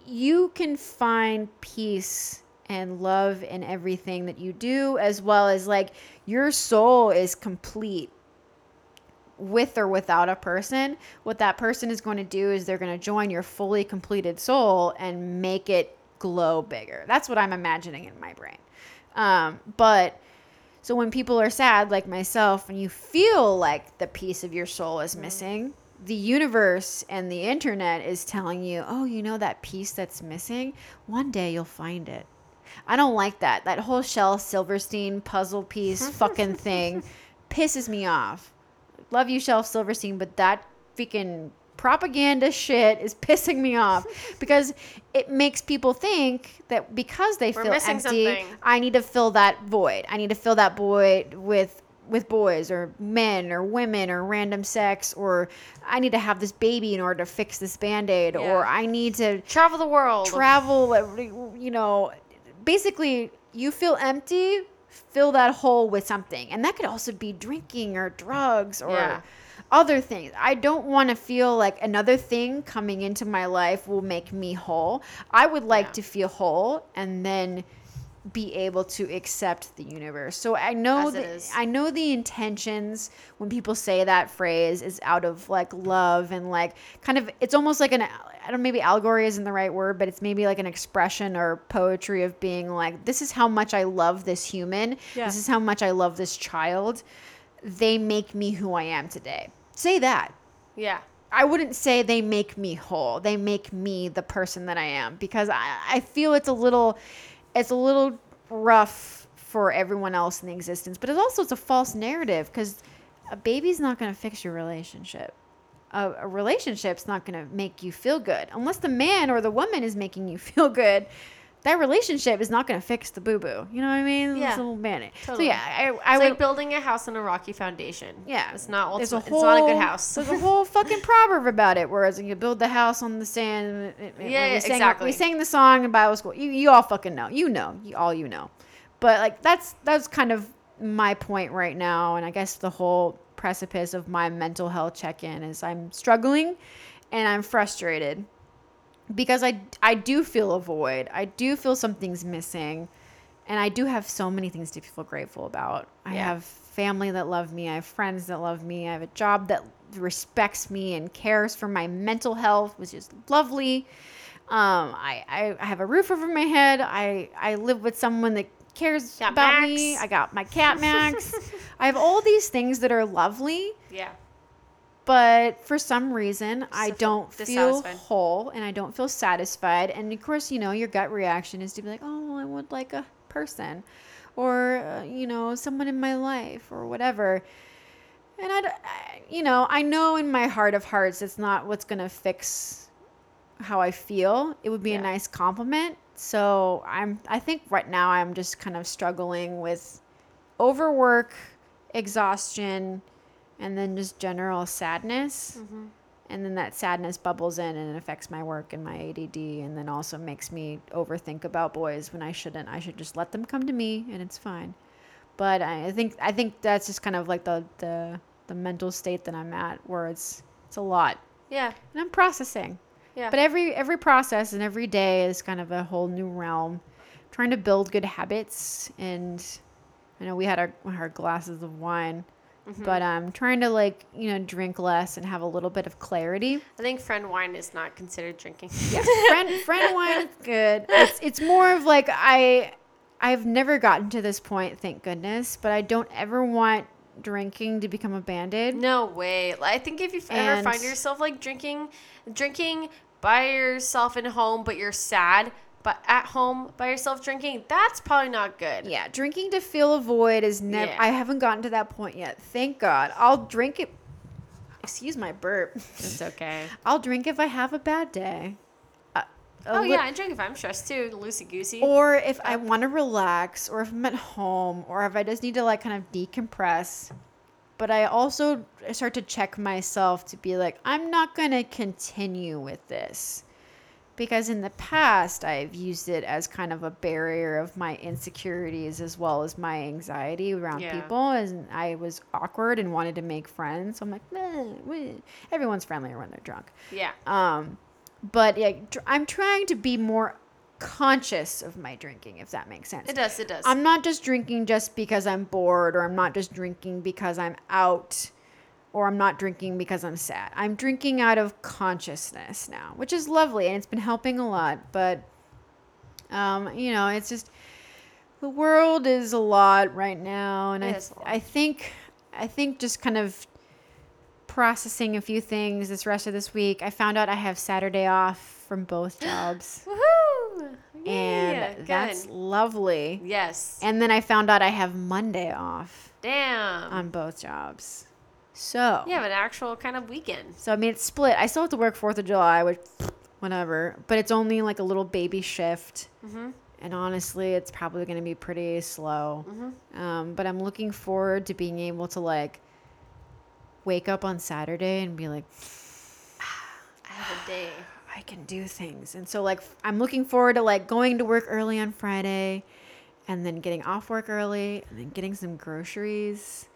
A: you can find peace and love in everything that you do, as well as like your soul is complete with or without a person. What that person is going to do is they're going to join your fully completed soul and make it glow bigger. That's what I'm imagining in my brain. Um, but so when people are sad, like myself, and you feel like the piece of your soul is missing, the universe and the internet is telling you, oh, you know that piece that's missing? One day you'll find it. I don't like that. That whole Shel Silverstein puzzle piece fucking thing pisses me off. Love you, Shel Silverstein, but that freaking propaganda shit is pissing me off because it makes people think that because they
B: We're
A: feel empty,
B: something.
A: I need to fill that void. I need to fill that void with with boys or men or women or random sex or I need to have this baby in order to fix this band-aid or I need to
B: Travel the world.
A: travel you know basically you feel empty fill that hole with something. And that could also be drinking or drugs or
B: Yeah.
A: other things. I don't want to feel like another thing coming into my life will make me whole. I would like
B: Yeah.
A: to feel whole and then be able to accept the universe. So i know that i know the intentions when people say that phrase is out of like love and like kind of it's almost like an I don't maybe allegory isn't the right word, but it's maybe like an expression or poetry of being like, this is how much I love this human.
B: Yeah.
A: This is how much I love this child. They make me who I am today. Say that.
B: Yeah.
A: I wouldn't say they make me whole. They make me the person that I am because I, I feel it's a little it's a little rough for everyone else in the existence, but it's also it's a false narrative because a baby's not going to fix your relationship. A, a relationship's not going to make you feel good unless the man or the woman is making you feel good. That relationship is not going to fix the boo boo. You know what I mean?
B: Yeah.
A: It's a little band
B: Totally.
A: So yeah, I, I
B: It's
A: would
B: like building a house on a rocky foundation.
A: yeah,
B: It's not
A: There's a
B: ultimate. It's not a good house.
A: There's a whole fucking proverb about it, whereas you build the house on the sand. it- it-
B: Yeah,
A: we sang,
B: exactly.
A: We sang the song in Bible school. You, you all fucking know. You know. You, all you know. But like that's that's kind of my point right now, and I guess the whole precipice of my mental health check-in is I'm struggling, and I'm frustrated because I I do feel a void. I do feel something's missing, and I do have so many things to feel grateful about. I have family that love me. I have friends that love me. I have a job that respects me and cares for my mental health, which is lovely. Um, I, I, I have a roof over my head. I, I live with someone that cares
B: Got
A: about
B: Max.
A: me. I got my cat Max. I have all these things that are lovely
B: Yeah.
A: but for some reason I don't feel whole and I don't feel satisfied. And of course, you know, your gut reaction is to be like, "Oh, well, I would like a person, or uh, you know, someone in my life, or whatever." And I, you know, I know in my heart of hearts, it's not what's gonna fix how I feel. It would be
B: Yeah.
A: a nice compliment. So I'm, I think right now I'm just kind of struggling with overwork, exhaustion, and then just general sadness.
B: Mm-hmm.
A: And then that sadness bubbles in and it affects my work and my ADD, and then also makes me overthink about boys when I shouldn't. I should just let them come to me, and it's fine. But I I think I think that's just kind of like the the the mental state that I'm at, where it's it's a lot,
B: Yeah.
A: and I'm processing.
B: Yeah.
A: But every every process and every day is kind of a whole new realm. Trying to build good habits, and I know we had our our glasses of wine,
B: Mm-hmm.
A: but I'm um, trying to like you know drink less and have a little bit of clarity.
B: I think friend wine is not considered drinking.
A: Yeah, friend friend wine is good. It's it's more of like I I've never gotten to this point, thank goodness, but I don't ever want drinking to become a band-aid.
B: No way. I think if you ever find yourself like drinking, drinking by yourself in home, but you're sad, but at home by yourself drinking, that's probably not good.
A: Yeah, drinking to fill a void is never.
B: Yeah.
A: I haven't gotten to that point yet. Thank God. I'll drink it. Excuse my burp.
B: It's okay.
A: I'll drink if I have a bad day.
B: Oh
A: li-
B: yeah, I drink if I'm stressed too, loosey goosey.
A: Or if I want to relax, or if I'm at home, or if I just need to like kind of decompress. But I also start to check myself to be like, I'm not going to continue with this. Because in the past, I've used it as kind of a barrier of my insecurities as well as my anxiety around
B: Yeah.
A: people. And I was awkward and wanted to make friends. So I'm like, "Meh, meh." everyone's friendlier when they're drunk.
B: yeah.
A: Um, but yeah, I'm trying to be more conscious of my drinking, if that makes sense.
B: It does. It does.
A: I'm not just drinking just because I'm bored, or I'm not just drinking because I'm out, or I'm not drinking because I'm sad. I'm drinking out of consciousness now, which is lovely and it's been helping a lot. But, um, you know, it's just the world is a lot right now, and
B: It
A: I,
B: is a lot.
A: I think, I think just kind of processing a few things this rest of this week. I found out I have Saturday off from both jobs,
B: Woohoo!
A: and
B: Yeah,
A: that's lovely.
B: yes.
A: And then I found out I have Monday off
B: Damn.
A: on both jobs. So,
B: you have an actual kind of weekend.
A: so I mean, it's split. I still have to work 4th of July, which, whatever. But it's only like a little baby shift.
B: Mm-hmm.
A: And honestly, it's probably going to be pretty slow.
B: Mm-hmm.
A: Um, but I'm looking forward to being able to like wake up on Saturday and be like,
B: I have a day.
A: I can do things. And so like I'm looking forward to like going to work early on Friday and then getting off work early and then getting some groceries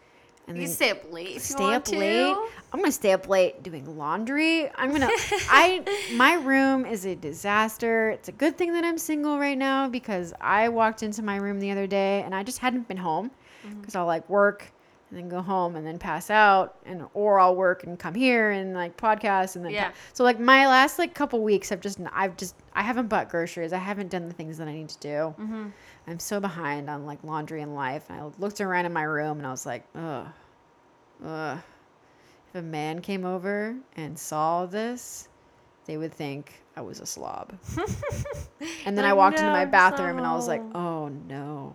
A: and
B: You
A: then
B: stay up late if you
A: stay up
B: to.
A: late. I'm gonna stay up late doing laundry. I'm gonna. I my room is a disaster. It's a good thing that I'm single right now because I walked into my room the other day and I just hadn't been home
B: Mm-hmm.
A: because I'll like work and then go home and then pass out and or I'll work and come here and like podcast and then
B: Yeah.
A: so like my last like couple weeks I've just I've just I haven't bought groceries. I haven't done the things that I need to do.
B: Mm-hmm.
A: I'm so behind on like laundry and life. And I looked around in my room and I was like, ugh, ugh. If a man came over and saw this, they would think I was a slob. and then I walked into my
B: no,
A: bathroom and I was like, oh no.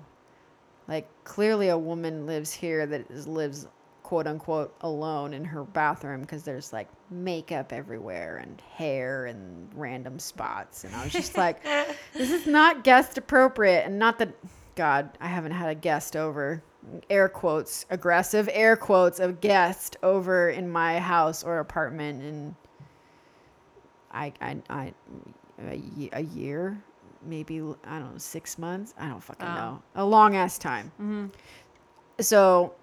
A: Like clearly a woman lives here that is, lives quote unquote alone in her bathroom because there's like makeup everywhere and hair and random spots. And I was just like, this is not guest appropriate and not that god i haven't had a guest over air quotes aggressive air quotes of guest over in my house or apartment in i i, I a, a year maybe i don't know six months i don't fucking
B: Oh.
A: know a long ass time
B: Mm-hmm.
A: so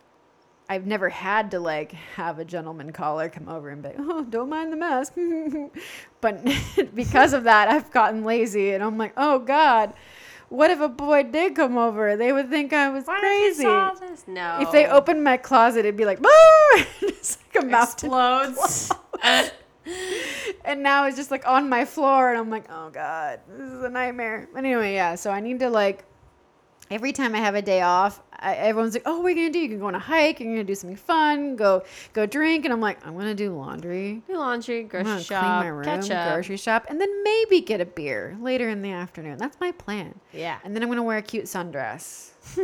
A: I've never had to like have a gentleman caller come over and be, oh, don't mind the mask. but because of that, I've gotten lazy and I'm like, oh God, what if a boy did come over? They would think I was
B: What
A: crazy.
B: if? No.
A: If they opened my closet, it'd be like, boo! it's like a mountain.
B: explodes.
A: And now it's just like on my floor, and I'm like, oh God, this is a nightmare. But anyway, yeah, so I need to like, every time I have a day off, I, everyone's like, "Oh, what are you gonna do? You can go on a hike. You're gonna do something fun. Go, go drink." And I'm like, "I'm gonna do laundry.
B: Do laundry, grocery shop,
A: clean my room,
B: catch up.
A: grocery shop, and then maybe get a beer later in the afternoon. That's my plan.
B: Yeah.
A: And then I'm gonna wear a cute sundress,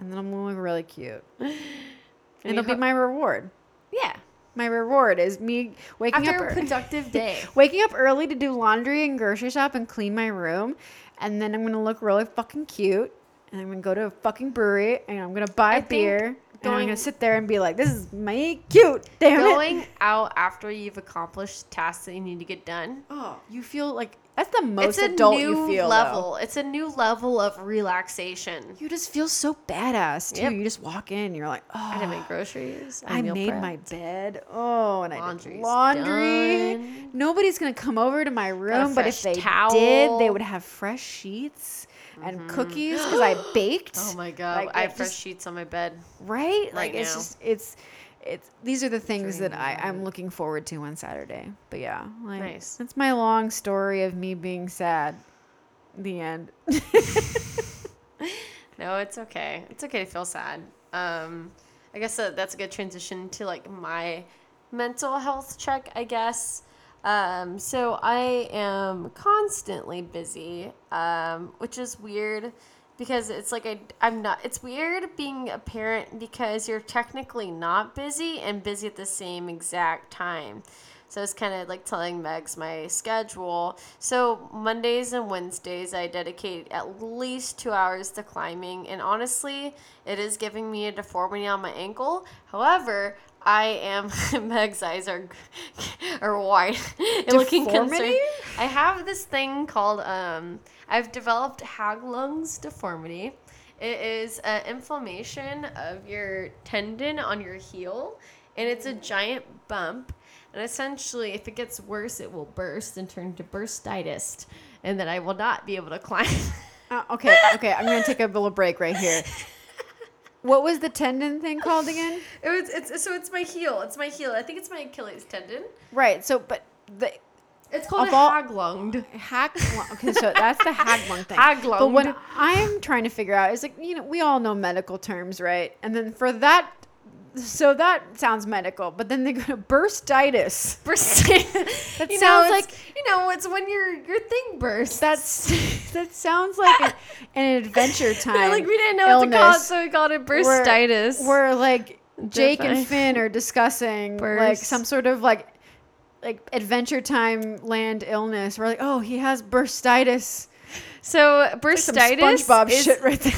A: and then I'm gonna look really cute. And it'll be
B: ho-
A: my reward.
B: Yeah.
A: My reward is me waking
B: After
A: up.
B: a productive day.
A: waking up early to do laundry and grocery shop and clean my room, and then I'm gonna look really fucking cute, and I'm gonna go to a fucking brewery and I'm gonna buy
B: I
A: a
B: think
A: and I'm
B: going-
A: gonna sit there and be like, "This is me cute, damn it."
B: Going out after you've accomplished tasks that you need to get done.
A: Oh, you feel like that's the most
B: it's a
A: adult
B: new
A: you feel. though.
B: level. It's a new level of relaxation.
A: You just feel so badass too.
B: Yep.
A: You just walk in, you're like, "Oh,
B: I did my ah, groceries.
A: I
B: meal
A: made
B: prepped.
A: my bed. Oh, and I did
B: Laundry's
A: laundry.
B: done.
A: Nobody's gonna come over to my room, but if they
B: towel.
A: did, they would have fresh sheets and cookies because I baked.
B: Oh my god!
A: Like,
B: I have fresh sheets on my bed.
A: right? Like
B: right
A: it's just it's it's these are the things that I, I'm looking forward to on Saturday. But yeah, like
B: Nice.
A: that's my long story of me being sad. The end.
B: No, it's okay. It's okay to feel sad. Um, I guess that, that's a good transition to like my mental health check, I guess. Um, so I am constantly busy, um, which is weird because it's like I, I'm not, it's weird being a parent because you're technically not busy and busy at the same exact time. So it's kind of like telling Megs my schedule. So Mondays and Wednesdays, I dedicate at least two hours to climbing. And honestly, it is giving me a deformity on my ankle. However, I am Meg's eyes are are wide and looking concerned. I have this thing called um I've developed Haglund's deformity. It is an inflammation of your tendon on your heel, and it's a giant bump And essentially, if it gets worse, it will burst and turn to burstitis, and then I will not be able to climb.
A: Uh, okay, okay. I'm gonna take a little break right here. What was the tendon thing called again?
B: It was, it's, so it's my heel. It's my heel. I think it's my Achilles tendon.
A: Right. So, but the
B: It's called a
A: all-
B: haglunged.
A: hack. Okay, so that's the haglung thing.
B: Haglung.
A: But what I'm trying to figure out is like you know we all know medical terms, right? And then for that, so that sounds medical, but then they go to burstitis.
B: Burst.
A: That
B: you
A: sounds
B: know,
A: like-
B: you know, it's when your your thing bursts.
A: That's that sounds like an, an adventure time.
B: like we didn't know what to call it, so we called it
A: where-
B: burstitis.
A: Where like Jake
B: Define.
A: and Finn are discussing like some sort of like like adventure time land illness. We're like, oh, he has burstitis.
B: so
A: Some
B: burstitis
A: SpongeBob
B: is,
A: shit right there.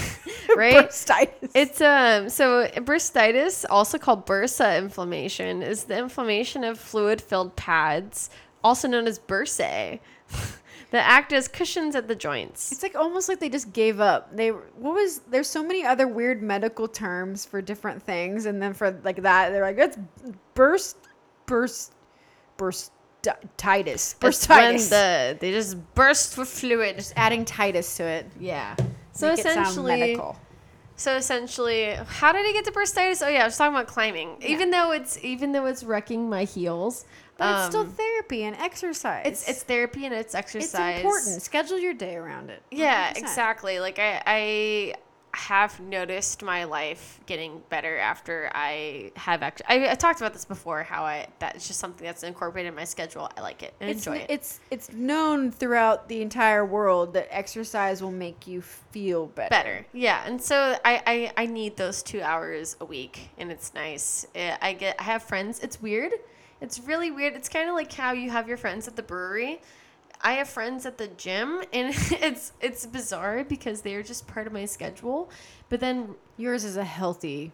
B: Right?
A: burstitis.
B: It's um so bursitis, also called bursa inflammation, is the inflammation of fluid-filled pads, also known as bursae, that act as cushions at the joints.
A: It's like almost like they just gave up. They what was there's so many other weird medical terms for different things, and then for like that they're like it's burst, burst, burstitis,
B: It's when
A: burstitis.
B: the they just burst with fluid.
A: just adding titus to it.
B: Yeah. So
A: Make it sound
B: essentially,
A: medical.
B: so essentially, how did I get to burstitis? Oh yeah, I was talking about climbing. Even though it's even though it's wrecking my heels,
A: But it's still
B: um,
A: therapy and exercise.
B: it's it's therapy and it's exercise.
A: it's important. Schedule your day around it.
B: Yeah,
A: 100%.
B: exactly. Like I, I have noticed my life getting better after I have actually. I, I talked about this before. How I that's just something that's incorporated in my schedule. I like it and
A: It's,
B: enjoy it.
A: it's it's known throughout the entire world that exercise will make you feel better.
B: better yeah and so I, I i need those two hours a week and it's nice i get i have friends it's weird it's really weird it's kind of like how you have your friends at the brewery i have friends at the gym and it's it's bizarre because they're just part of my schedule but then
A: Yours is a healthy,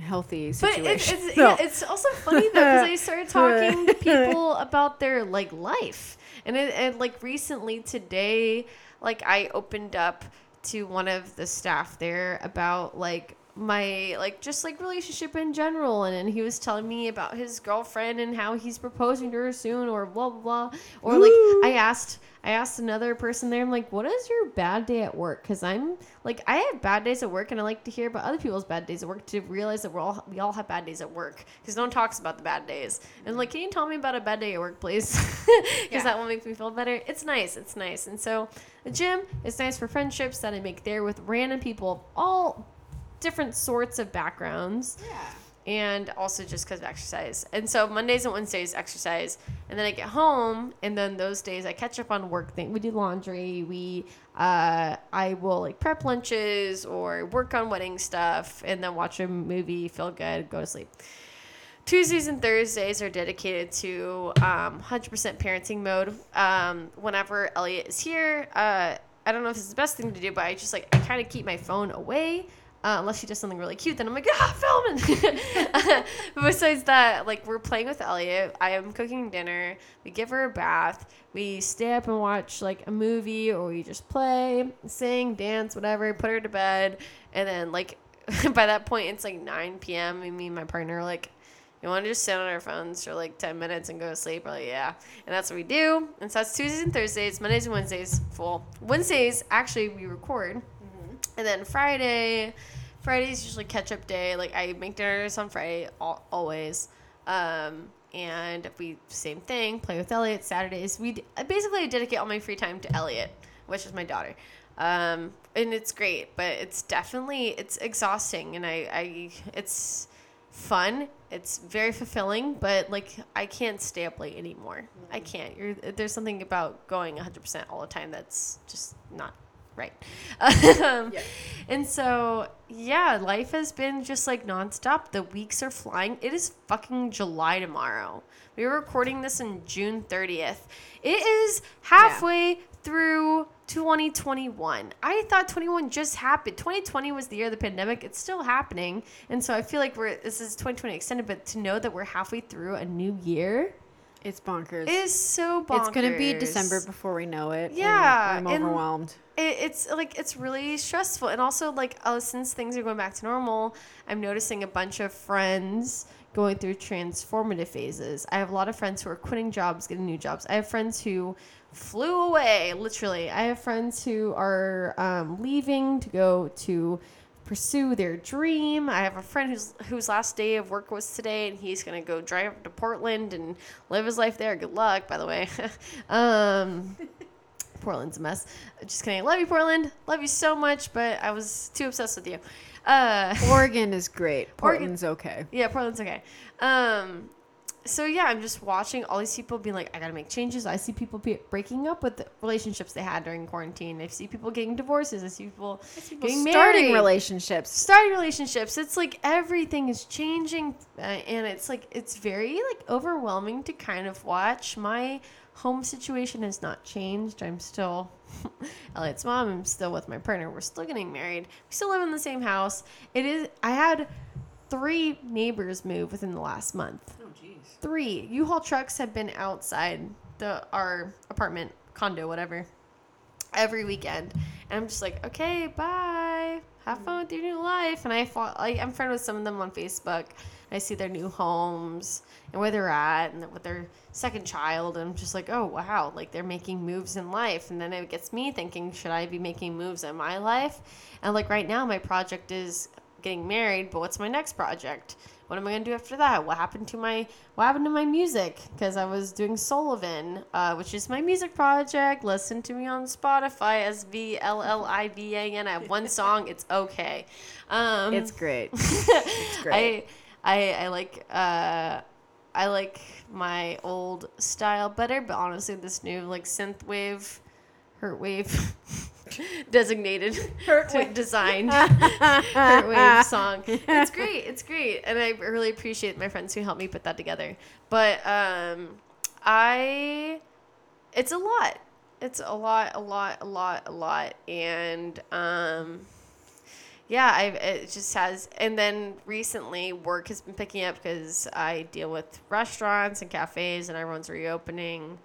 A: healthy
B: but
A: situation.
B: it's it's,
A: No.
B: yeah, it's also funny though because I started talking to people about their like life, and it, and like recently today, like I opened up to one of the staff there about like my like just like relationship in general and, and he was telling me about his girlfriend and how he's proposing to her soon or blah blah blah. Or like i asked i asked another person there i'm like what is your bad day at work? Because i'm like i have bad days at work and i like to hear about other people's bad days at work to realize that we're all we all have bad days at work because no one talks about the bad days. And like can you tell me about a bad day at work please? Because
A: Yeah.
B: that will make me feel better. It's nice it's nice. And so the gym is nice for friendships that i make there with random people all different sorts of backgrounds
A: yeah.
B: and also just because of exercise. And so Mondays and Wednesdays exercise, and then I get home, and then those days I catch up on work thing. We do laundry. We uh, I will like prep lunches or work on wedding stuff, and then watch a movie, feel good, go to sleep. Tuesdays and Thursdays are dedicated to um, 100% parenting mode. Um, whenever Elliot is here, uh, I don't know if it's the best thing to do, but I just like I kind of keep my phone away. Uh, unless she does something really cute, then I'm like, ah, filming. besides that, like we're playing with Elliot. I am cooking dinner. We give her a bath. We stay up and watch like a movie, or we just play, sing, dance, whatever. Put her to bed, and then like by that point, it's like 9 p.m. And me and my partner are like, you want to just sit on our phones for like 10 minutes and go to sleep? We're like, yeah. And that's what we do. And so that's Tuesdays and Thursdays, Mondays and Wednesdays, full. Wednesdays, actually, we record. And then Friday, Friday's usually catch up day. Like I make dinners on Friday al- always. Um, and we same thing. Play with Elliot. Saturdays we d- basically dedicate all my free time to Elliot, which is my daughter. Um, and it's great, but it's definitely it's exhausting, and I, I it's fun. It's very fulfilling, but like I can't stay up late anymore. I can't. You're, there's something about going 100% all the time that's just not right. um,
A: Yeah.
B: And so, yeah, life has been just like nonstop. The weeks are flying. It is fucking July tomorrow. We were recording this in June 30th. It is halfway through 2021. I thought 21 just happened. 2020 was the year of the pandemic. It's still happening. And so I feel like we're this is 2020 extended, but to know that we're halfway through a new year
A: It's bonkers.
B: It is so bonkers.
A: it's gonna be December before we know it.
B: Yeah,
A: I'm overwhelmed.
B: it, it's like it's really stressful and also like uh, since things are going back to normal i'm noticing a bunch of friends going through transformative phases. I have a lot of friends who are quitting jobs, getting new jobs. I have friends who flew away, literally. I have friends who are um, leaving to go to pursue their dream. I have a friend whose whose last day of work was today, and he's gonna go drive up to Portland and live his life there. Good luck, by the way. um, Portland's a mess. Just kidding. Love you, Portland. Love you so much, but I was too obsessed with you. Uh,
A: Oregon is great.
B: Oregon-
A: Portland's okay.
B: yeah, Portland's okay. Um, so yeah, I'm just watching all these people being like, I gotta make changes. I see people be- breaking up with the relationships they had during quarantine. I see people getting divorces. I see people, getting
A: Starting
B: married,
A: relationships.
B: starting relationships. It's like everything is changing, uh, and it's like it's very like overwhelming to kind of watch. My home situation has not changed. I'm still Elliot's mom. I'm still with my partner. We're still getting married. We still live in the same house. It is. I had three neighbors move within the last month. Three U-Haul trucks have been outside the our apartment condo whatever every weekend, and I'm just like, okay, bye. Have fun with your new life. And I fought, like, I'm friends with some of them on Facebook. I see their new homes and where they're at and with their second child. And I'm just like, oh, wow. Like, they're making moves in life. And then it gets me thinking, should I be making moves in my life? And, like, right now, my project is getting married, but what's my next project? What am I gonna do after that? What happened to my What happened to my music? Because I was doing Sullivan, uh, which is my music project. Listen to me on Spotify, S V L L I V A N. I have one song. It's okay. Um,
A: It's great. It's great.
B: I, I I like uh I like my old style better, but honestly, this new like synth wave, hurt wave, designated
A: Hurt
B: to
A: wave.
B: designed hurt wave song. It's great. It's great, and I really appreciate my friends who helped me put that together. But um, I, it's a lot. It's a lot, a lot, a lot, a lot, and um, yeah, I it just has. And then recently, work has been picking up because I deal with restaurants and cafes, and everyone's reopening.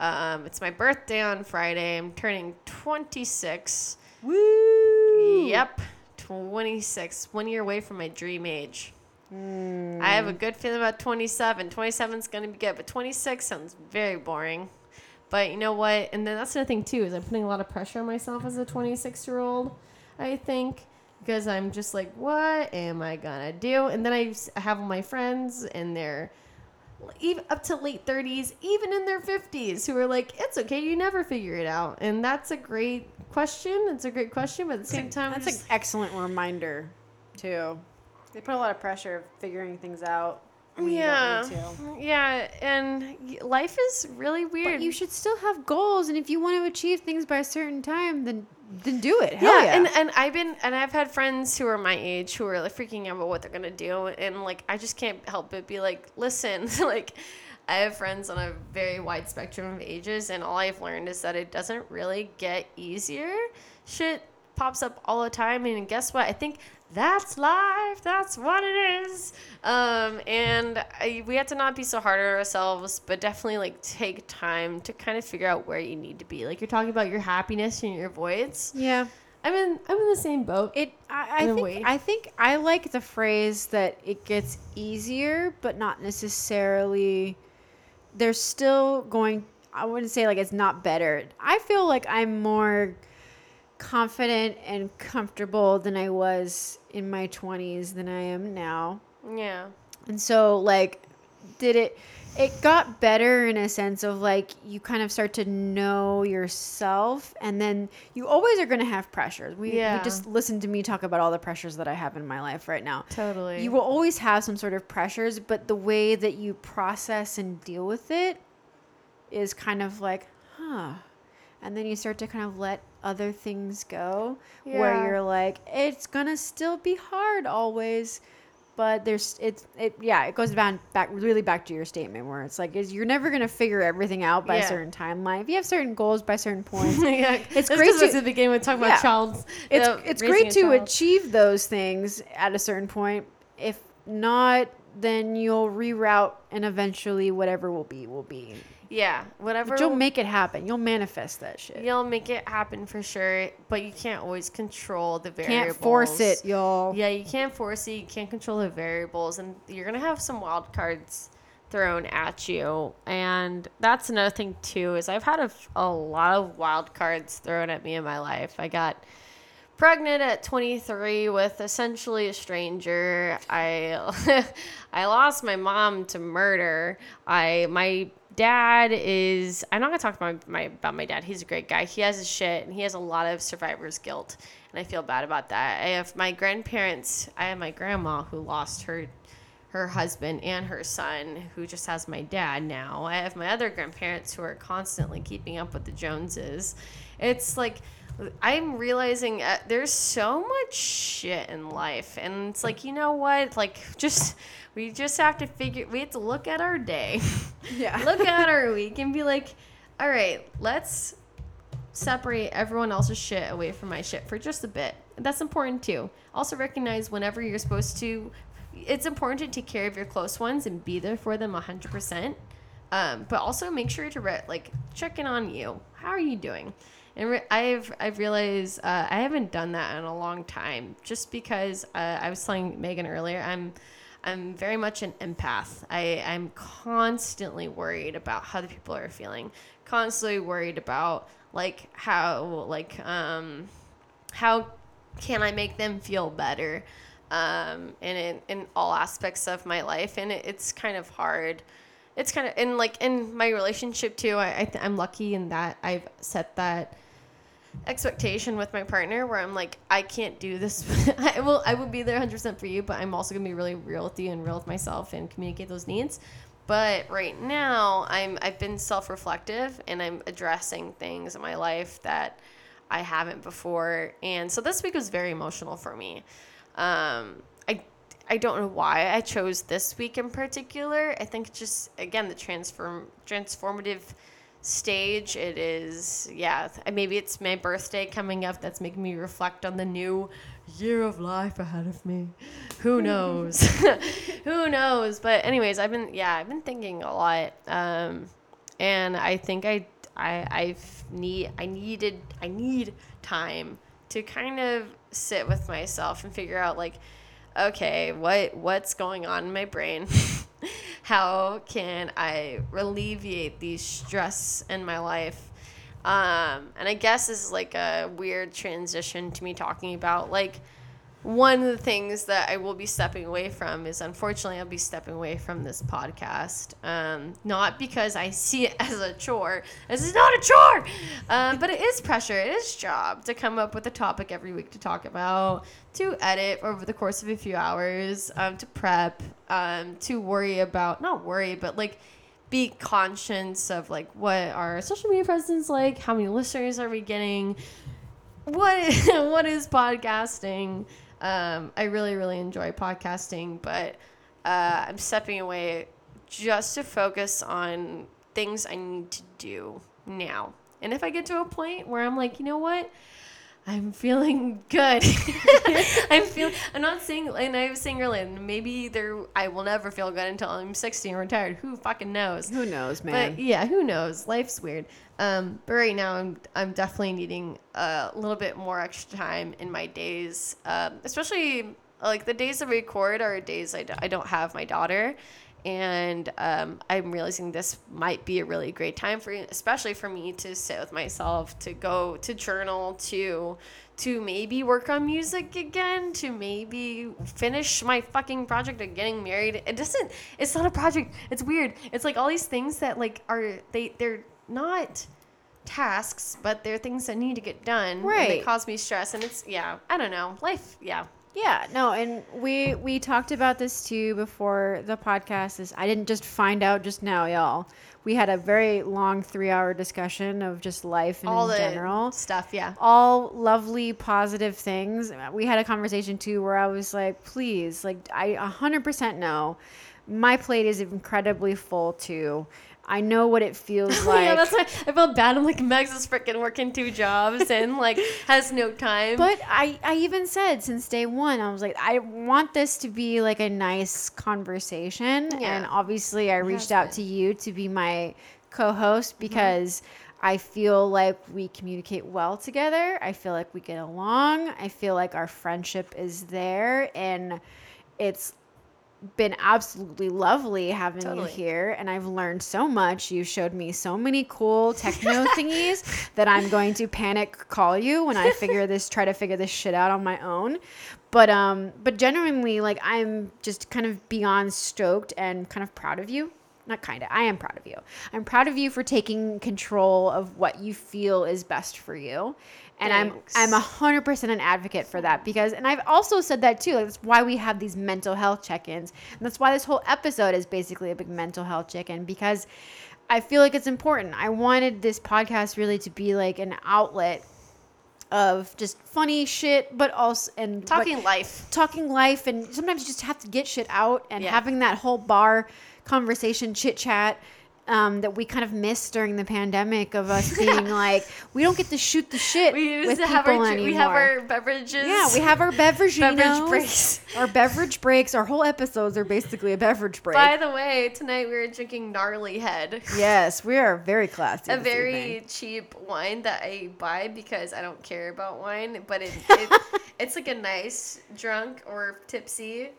B: Um, it's my birthday on Friday. I'm turning 26.
A: Woo!
B: Yep, 26. One year away from my dream age.
A: Mm.
B: I have a good feeling about 27. 27 is going to be good, but 26 sounds very boring. But you know what? And then that's the thing too is I'm putting a lot of pressure on myself as a 26 year old. I think because I'm just like, what am I gonna do? And then I have my friends and they're even up to late 30s, even in their 50s, who are like, it's okay, you never figure it out. And that's a great question. It's a great question, but at the same time,
A: That's
B: just-
A: an excellent reminder, too. They put a lot of pressure of figuring things out. When
B: yeah,
A: You don't need to.
B: yeah, and life is really weird.
A: But you should still have goals, and if you want to achieve things by a certain time, then then do it. Hell
B: yeah,
A: yeah.
B: and and I've been and I've had friends who are my age who are like freaking out about what they're gonna do, and like I just can't help but be like, listen, like I have friends on a very wide spectrum of ages, and all I've learned is that it doesn't really get easier. Shit pops up all the time, and guess what? I think that's life. That's what it is. Um, and I, we have to not be so hard on ourselves, but definitely like take time to kind of figure out where you need to be. Like you're talking about your happiness and your voids.
A: yeah.
B: I'm in I'm in the same boat.
A: It. I, I think.
B: way.
A: I think I like the phrase that it gets easier, but not necessarily. There's still going. I wouldn't say like it's not better. I feel like I'm more confident and comfortable than I was in my 20s than I am now.
B: yeah.
A: And so like did it it got better in a sense of like you kind of start to know yourself and then you always are going to have pressures. We,
B: Yeah.
A: we just listen to me talk about all the pressures that I have in my life right now.
B: Totally.
A: You will always have some sort of pressures, but the way that you process and deal with it is kind of like, huh. And then you start to kind of let other things go where you're like, it's to still be hard always. But there's it's it yeah it goes back back really back to your statement where it's like is you're never gonna figure everything out by
B: Yeah.
A: a certain timeline if you have certain goals by certain points
B: yeah.
A: It's great to-
B: to the beginning we talking
A: Yeah.
B: about child.
A: it's
B: uh,
A: it's great to
B: child.
A: achieve those things at a certain point if not then you'll reroute and eventually whatever will be will be.
B: Yeah, whatever.
A: But you'll make it happen. You'll manifest that shit.
B: You'll make it happen for sure, but you can't always control the variables.
A: Can't force it, y'all.
B: Yeah, you can't force it. You can't control the variables, and you're gonna have some wild cards thrown at you. And that's another thing too is I've had a, a lot of wild cards thrown at me in my life. I got pregnant at 23 with essentially a stranger. I I lost my mom to murder. I my dad is I'm not gonna talk about my, about my dad. He's a great guy. He has his shit and he has a lot of survivor's guilt, and I feel bad about that. I have my grandparents. I have my grandma who lost her her husband and her son, who just has my dad now. I have my other grandparents who are constantly keeping up with the Joneses. It's like I'm realizing uh, there's so much shit in life, and it's like you know what? Like just we just have to figure. We have to look at our day,
A: Yeah.
B: look at our week, and be like, all right, let's separate everyone else's shit away from my shit for just a bit. That's important too. Also recognize whenever you're supposed to. It's important to take care of your close ones and be there for them 100%. Um, but also make sure to re- like check in on you. How are you doing? And re- I've I've realized uh, I haven't done that in a long time. Just because uh, I was telling Megan earlier, I'm I'm very much an empath. I I'm constantly worried about how the people are feeling. Constantly worried about like how like um how can I make them feel better um in in, in all aspects of my life and it, it's kind of hard it's kind of and like in my relationship too i, I i'm lucky in that i've set that expectation with my partner where i'm like i can't do this. I will i will be there 100% for you but i'm also gonna be really real with you and real with myself and communicate those needs. But right now i'm i've been self-reflective and i'm addressing things in my life that i haven't before. And so this week was very emotional for me. Um, I I don't know why I chose this week in particular. I think just again the transform transformative stage. It is yeah. Maybe it's my birthday coming up that's making me reflect on the new year of life ahead of me. Who knows? Who knows? But anyways, I've been yeah I've been thinking a lot, um, and I think I I I've need I needed I need time to kind of sit with myself and figure out like okay what what's going on in my brain how can i alleviate these stress in my life? Um, and i guess this is like a weird transition to me talking about like one of the things that I will be stepping away from is unfortunately I'll be stepping away from this podcast. Um, not because I see it as a chore. This is not a chore, um, but it is pressure. It is job to come up with a topic every week to talk about, to edit over the course of a few hours, um, to prep, um, to worry about not worry, but like be conscious of like what our social media presence like, how many listeners are we getting, what what is podcasting um, I really, really enjoy podcasting, but uh, I'm stepping away just to focus on things I need to do now. And if I get to a point where I'm like, you know what? I'm feeling good. I'm feeling. I'm not saying, and I was saying earlier, maybe there I will never feel good until I'm 60 and retired. Who fucking knows?
A: Who knows, man?
B: But yeah, who knows? Life's weird. Um, but right now, I'm I'm definitely needing a little bit more extra time in my days, um, especially like the days we record are days I d- I don't have my daughter, and um, I'm realizing this might be a really great time for especially for me to sit with myself, to go to journal, to to maybe work on music again, to maybe finish my fucking project of getting married. It doesn't. It's not a project. It's weird. It's like all these things that like are they they're not tasks, but they're things that need to get done. And they cause me stress, and it's yeah. I don't know. Life. Yeah.
A: Yeah, no, and we we talked about this too before the podcast. Is I didn't just find out just now, y'all. We had a very long three hour discussion of just life and
B: All
A: in
B: the
A: general.
B: stuff. Yeah.
A: All lovely, positive things. We had a conversation too where I was like, please, like I a hundred percent know my plate is incredibly full too. I know what it feels like.
B: yeah, that's why I felt bad. I'm like, Megs is freaking working two jobs and like has no time.
A: But I, I even said since day one, I was like, I want this to be like a nice conversation.
B: Yeah.
A: And obviously, I reached out to you to be my co host
B: Mm-hmm.
A: because I feel like we communicate well together. I feel like we get along. I feel like our friendship is there. And it's been absolutely lovely having
B: Totally.
A: you here and I've learned so much. You showed me so many cool techno thingies that I'm going to panic call you when I figure this try to figure this shit out on my own. But um but genuinely like I'm just kind of beyond stoked and kind of proud of you. Not kind of. I am proud of you. I'm proud of you for taking control of what you feel is best for you. And
B: Thanks.
A: I'm I'm a hundred percent an advocate for that because, and I've also said that too. Like that's why we have these mental health check-ins, and that's why this whole episode is basically a big mental health check-in because I feel like it's important. I wanted this podcast really to be like an outlet of just funny shit, but also and
B: talking life.
A: talking life and sometimes you just have to get shit out and
B: Yeah.
A: having that whole bar conversation chit chat um, that we kind of missed during the pandemic of us being like we don't get to shoot the shit
B: We used
A: with
B: to
A: people
B: have our
A: anymore.
B: we have our beverages.
A: yeah, we have our beverage
B: Beverage breaks.
A: Our beverage breaks. Our whole episodes are basically a beverage break.
B: By the way, tonight we were drinking Gnarly Head.
A: yes, we are very classy.
B: a very
A: evening.
B: cheap wine that I buy because I don't care about wine, but it, it it's like a nice drunk or tipsy.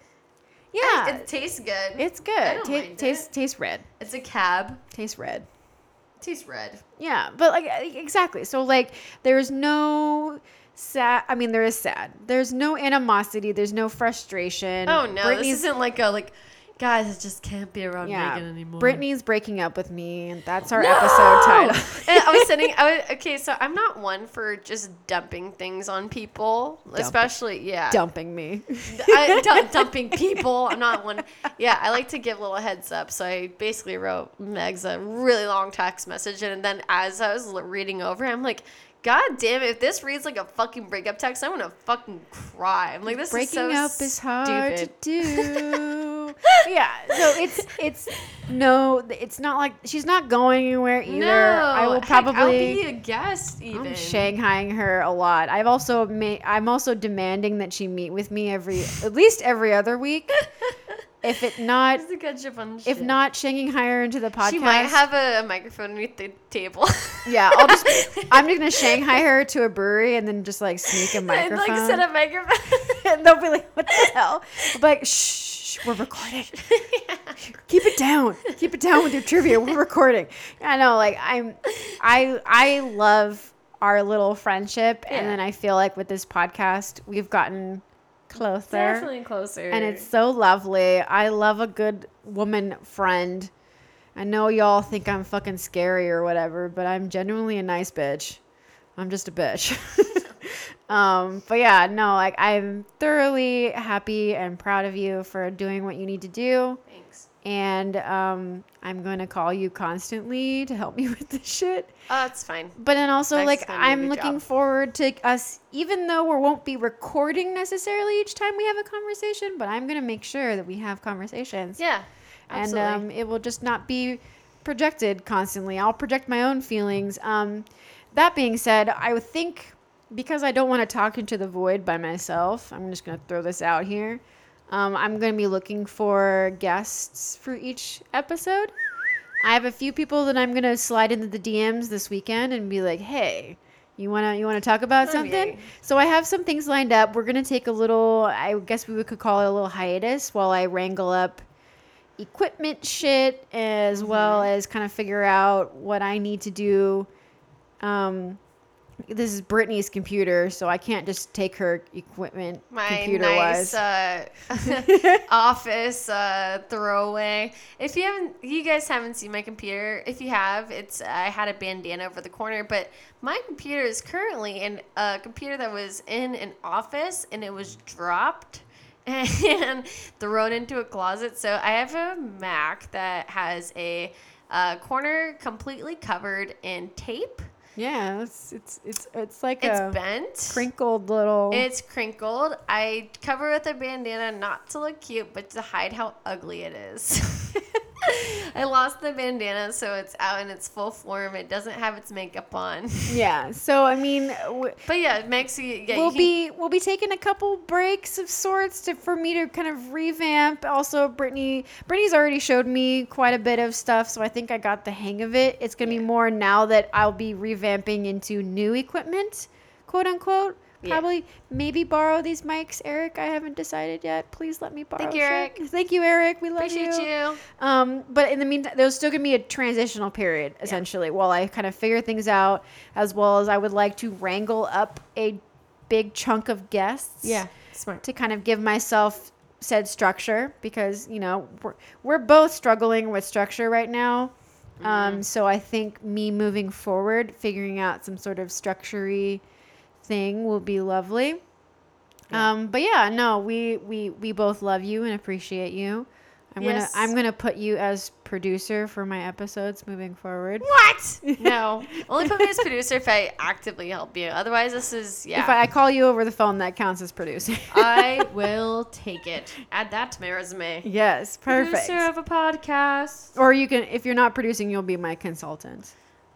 A: Yeah.
B: it tastes good.
A: it's good.
B: don't
A: Ta-
B: mind
A: taste
B: it.
A: taste red.
B: It's a cab.
A: Taste red.
B: tastes red.
A: Yeah, but like exactly. So like there's no sad I mean there is sad. There's no animosity, there's no frustration.
B: Oh no,
A: Brittany's
B: this isn't like a like guys. I just can't be around
A: yeah,
B: Megan anymore.
A: Brittany's breaking up with me and that's our
B: No!
A: episode title.
B: I was sending. I was okay. So I'm not one for just dumping things on people, especially yeah.
A: Dumping me.
B: I, dump, dumping people. I'm not one. Yeah, I like to give little heads up. So I basically wrote Megs a really long text message, and then as I was reading over, it, I'm like, God damn it! If this reads like a fucking breakup text, I'm gonna fucking cry. I'm like, this
A: Breaking
B: is so
A: up is hard
B: stupid.
A: to do. yeah, so it's it's no, it's not like she's not going anywhere either.
B: No,
A: I will
B: heck,
A: probably
B: I'll be a guest. Even
A: I'm shanghaiing her a lot. I've also ma- I'm also demanding that she meet with me every at least every other week. if it not
B: Just to catch up on
A: if not Shanghai her into the podcast.
B: she might have a, a microphone underneath the table.
A: yeah, I'll just I'm just gonna Shanghai her to a brewery and then just like sneak a
B: and
A: microphone.
B: like set a microphone.
A: and they'll be like, "What the hell?" I'm like, "Shh, we're recording. Keep it down. Keep it down with your trivia. We're recording." I know, like I'm, I I love our little friendship,
B: Yeah.
A: and then I feel like with this podcast, we've gotten closer,
B: Definitely closer.
A: and it's so lovely. I love a good woman friend. I know y'all think I'm fucking scary or whatever, but I'm genuinely a nice bitch. I'm just a bitch. um, but yeah, no, like I'm thoroughly happy and proud of you for doing what you need to do. And um, I'm going to call you constantly to help me with this shit.
B: Oh, that's fine.
A: But then also,
B: Next
A: like,
B: gonna be a
A: I'm looking
B: job.
A: forward to us, even though we won't be recording necessarily each time we have a conversation, but I'm going to make sure that we have conversations.
B: Yeah.
A: And
B: Absolutely.
A: um, it will just not be projected constantly. I'll project my own feelings. Um, that being said, I would think because I don't want to talk into the void by myself, I'm just going to throw this out here. Um, I'm going to be looking for guests for each episode. I have a few people that I'm going to slide into the DMs this weekend and be like, "Hey, you want to you want to talk about something?"
B: yay.
A: So I have some things lined up. We're going to take a little I guess we could call it a little hiatus while I wrangle up equipment shit as well
B: Mm-hmm.
A: as kind of figure out what I need to do. Um, this is Brittany's computer, so I can't just take her equipment
B: My
A: computer
B: nice
A: wise.
B: uh, office uh, throwaway. If you haven't, you guys haven't seen my computer. If you have, it's I had a bandana over the corner, but my computer is currently in a computer that was in an office and it was dropped and thrown into a closet. So I have a Mac that has a uh, corner completely covered in tape.
A: Yeah, it's it's it's it's like
B: It's
A: a
B: bent.
A: crinkled little.
B: It's crinkled. I cover it with a bandana not to look cute, but to hide how ugly it is. I lost the bandana, so it's out in its full form. It doesn't have its makeup on.
A: yeah. So I mean, w-
B: But yeah, it makes you. Yeah,
A: we'll
B: you
A: be we'll be taking a couple breaks of sorts to for me to kind of revamp. Also, Brittany Brittany's already showed me quite a bit of stuff, so I think I got the hang of it. It's gonna be more now that I'll be revamping into new equipment, quote unquote. Probably maybe borrow these mics, Eric. I haven't decided yet. Please let me borrow.
B: Thank you. Eric.
A: Thank you, Eric. We love
B: Appreciate you.
A: um, but in the meantime, there's still gonna be a transitional period essentially while I kind of figure things out, as well as I would like to wrangle up a big chunk of guests.
B: Yeah, smart.
A: To kind of give myself said structure because you know we're we're both struggling with structure right now.
B: Mm-hmm.
A: Um, so I think me moving forward, figuring out some sort of structure thing will be lovely.
B: Yeah.
A: Um, but yeah, no, we, we we both love you and appreciate you. I'm
B: Yes.
A: gonna I'm gonna put you as producer for my episodes moving forward.
B: What? No. Only put me as producer if I actively help you. Otherwise, this is yeah.
A: If I, I call you over the phone, that counts as producing.
B: I will take it. Add that to my resume.
A: yes, perfect.
B: Producer of a podcast.
A: Or you can, if you're not producing, you'll be my consultant.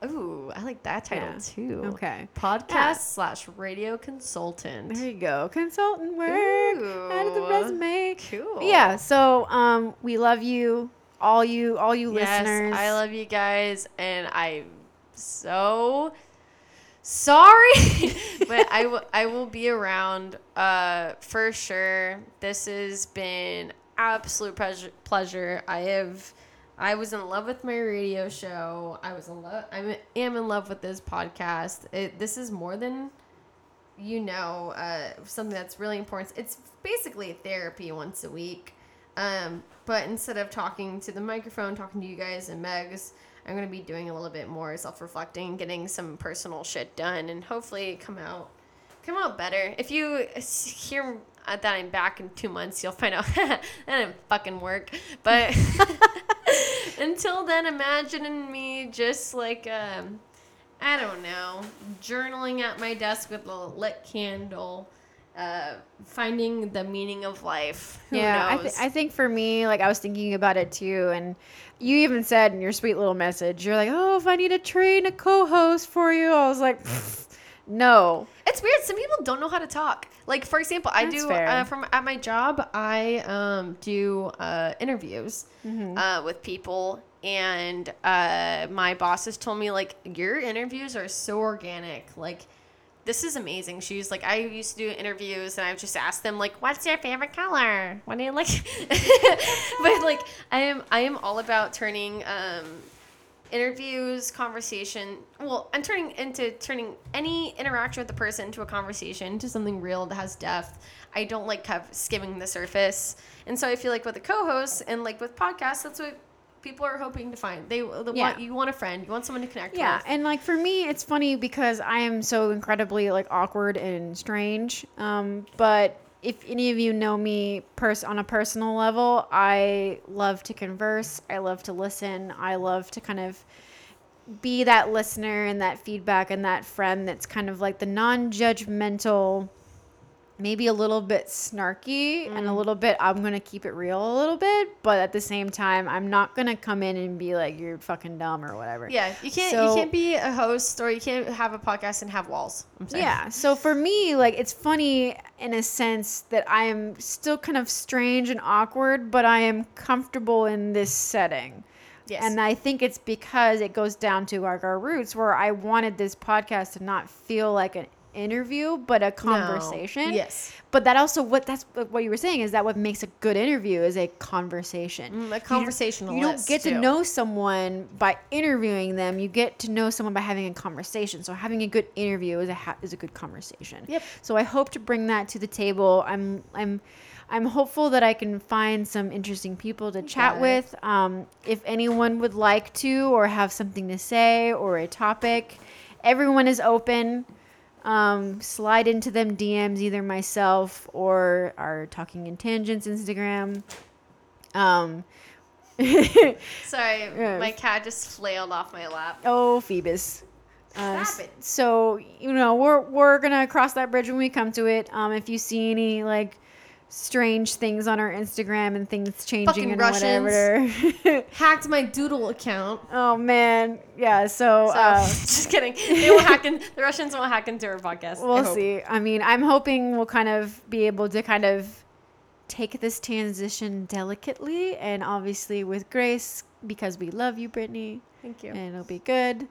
B: Ooh, I like that title
A: Yeah.
B: too.
A: Okay.
B: Podcast
A: Yeah.
B: slash radio consultant.
A: There you go, consultant work. Add to the resume.
B: Cool.
A: Yeah. So um, we love you, all you, all you
B: Yes,
A: listeners.
B: I love you guys, and I'm so sorry, but I will I will be around uh for sure. This has been absolute pleasure. Pleasure. I have. I was in love with my radio show. I was in love. I am in love with this podcast. It, this is more than you know. Uh, something that's really important. It's basically therapy once a week. Um, but instead of talking to the microphone, talking to you guys and Megs, I'm gonna be doing a little bit more self-reflecting, getting some personal shit done, and hopefully come out come out better. If you hear that I'm back in two months, you'll find out that didn't fucking work. But until then, imagine me just like um, I don't know, journaling at my desk with a lit candle. Uh, finding the meaning of life. Who
A: yeah, I, th- I think for me, like I was thinking about it too, and you even said in your sweet little message, you're like, "Oh, if I need to train a co-host for you," I was like, "Pfft, "No."
B: It's weird. Some people don't know how to talk. Like for example, I
A: That's
B: do uh, from at my job. I um, do uh, interviews
A: Mm-hmm.
B: uh, with people, and uh, my boss has told me like your interviews are so organic. Like this is amazing. She's like, I used to do interviews, and I would just ask them like, "What's your favorite color? What do you like?" but like, I am I am all about turning. Um, interviews conversation well i'm turning into turning any interaction with the person into a conversation to something real that has depth i don't like kind of skimming the surface and so i feel like with the co-hosts and like with podcasts that's what people are hoping to find they, they
A: Yeah.
B: want you want a friend you want someone to connect
A: Yeah,
B: with Yeah,
A: and like for me, it's funny because I am so incredibly like awkward and strange. Um, but if any of you know me pers- on a personal level, I love to converse. I love to listen. I love to kind of be that listener and that feedback and that friend that's kind of like the non-judgmental maybe a little bit snarky and a mm. little bit I'm going to keep it real a little bit, but at the same time I'm not going to come in and be like you're fucking dumb or whatever.
B: yeah you can't
A: So-
B: you can't be a host or you can't have a podcast and have walls i'm saying
A: Yeah. So for me, like it's funny in a sense that I am still kind of strange and awkward, but I am comfortable in this setting.
B: yes
A: And I think it's because it goes down to like our roots where I wanted this podcast to not feel like an interview, but a conversation.
B: yes
A: But that also what that's what you were saying is that what makes a good interview is a conversation.
B: Mm, a
A: You-
B: conversationalist
A: You don't get to
B: too.
A: know someone by interviewing them. You get to know someone by having a conversation. So having a good interview is a ha- is a good conversation.
B: Yep.
A: So I hope to bring that to the table. I'm I'm I'm hopeful that I can find some interesting people to chat with. Um, if anyone would like to or have something to say or a topic, everyone is open. Um, slide into them DMs, either myself or our Talking in Tangents Instagram. Um,
B: sorry
A: Yes.
B: my cat just flailed off my lap
A: oh, Phoebus. Uh, So you know we're we're gonna cross that bridge when we come to it. Um, if you see any like strange things on our Instagram and things changing
B: Fucking
A: and
B: Russians.
A: whatever.
B: Hacked my Doodle account.
A: oh man, yeah. So,
B: So,
A: uh,
B: just kidding. They won't hack in, the Russians won't hack into our podcast.
A: We'll
B: hope.
A: see. I mean, I'm hoping we'll kind of be able to kind of take this transition delicately and obviously with grace because we love you, Brittany,
B: Thank you.
A: and it'll be good.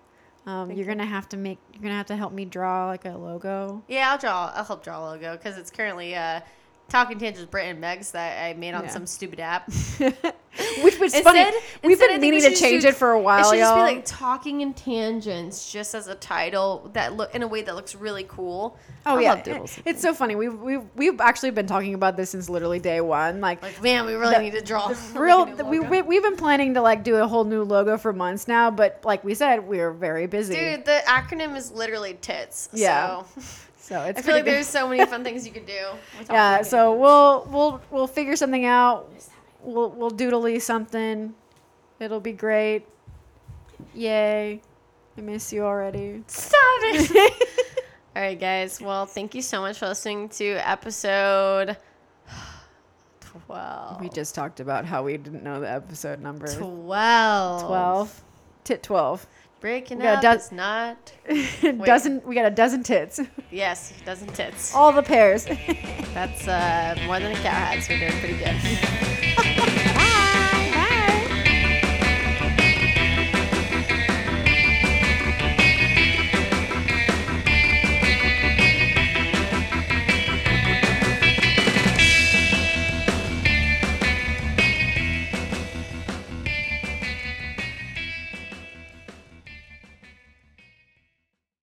A: Um, you're
B: you.
A: gonna have to make. You're gonna have to help me draw like a logo.
B: Yeah, I'll draw. I'll help draw a logo because it's currently uh, Talking Tangents Brit and Megs that I made on
A: Yeah.
B: some stupid app.
A: Which was funny. We've
B: instead,
A: been
B: we
A: meaning to change
B: do-
A: it for a while,
B: It should just be
A: y'all.
B: like Talking in Tangents, just as a title that look in a way that looks really cool.
A: oh
B: I
A: yeah,
B: love
A: it's so funny. We've we've we've actually been talking about this since literally day one. Like,
B: Like, man, we really
A: The-
B: need to draw. like
A: real,
B: new
A: we, we, we've been planning to like do a whole new logo for months now, but like we said, we're very busy.
B: Dude, the acronym is literally tits.
A: Yeah.
B: So
A: so it's
B: I feel like
A: pretty
B: there's so many fun things you could do.
A: yeah. So we'll we'll we'll figure something out. We'll we'll doodly something. It'll be great. Yay! I miss you already.
B: Stop it. All right, guys. Well, thank you so much for listening to episode 12.
A: We just talked about how we didn't know the episode number.
B: 12.
A: 12. Tit 12.
B: Breaking
A: We got
B: up
A: does-
B: is not.
A: dozen we got a dozen tits.
B: Yes, doesn't tits.
A: All the pairs.
B: That's uh, more than a cat had, so we're doing pretty good.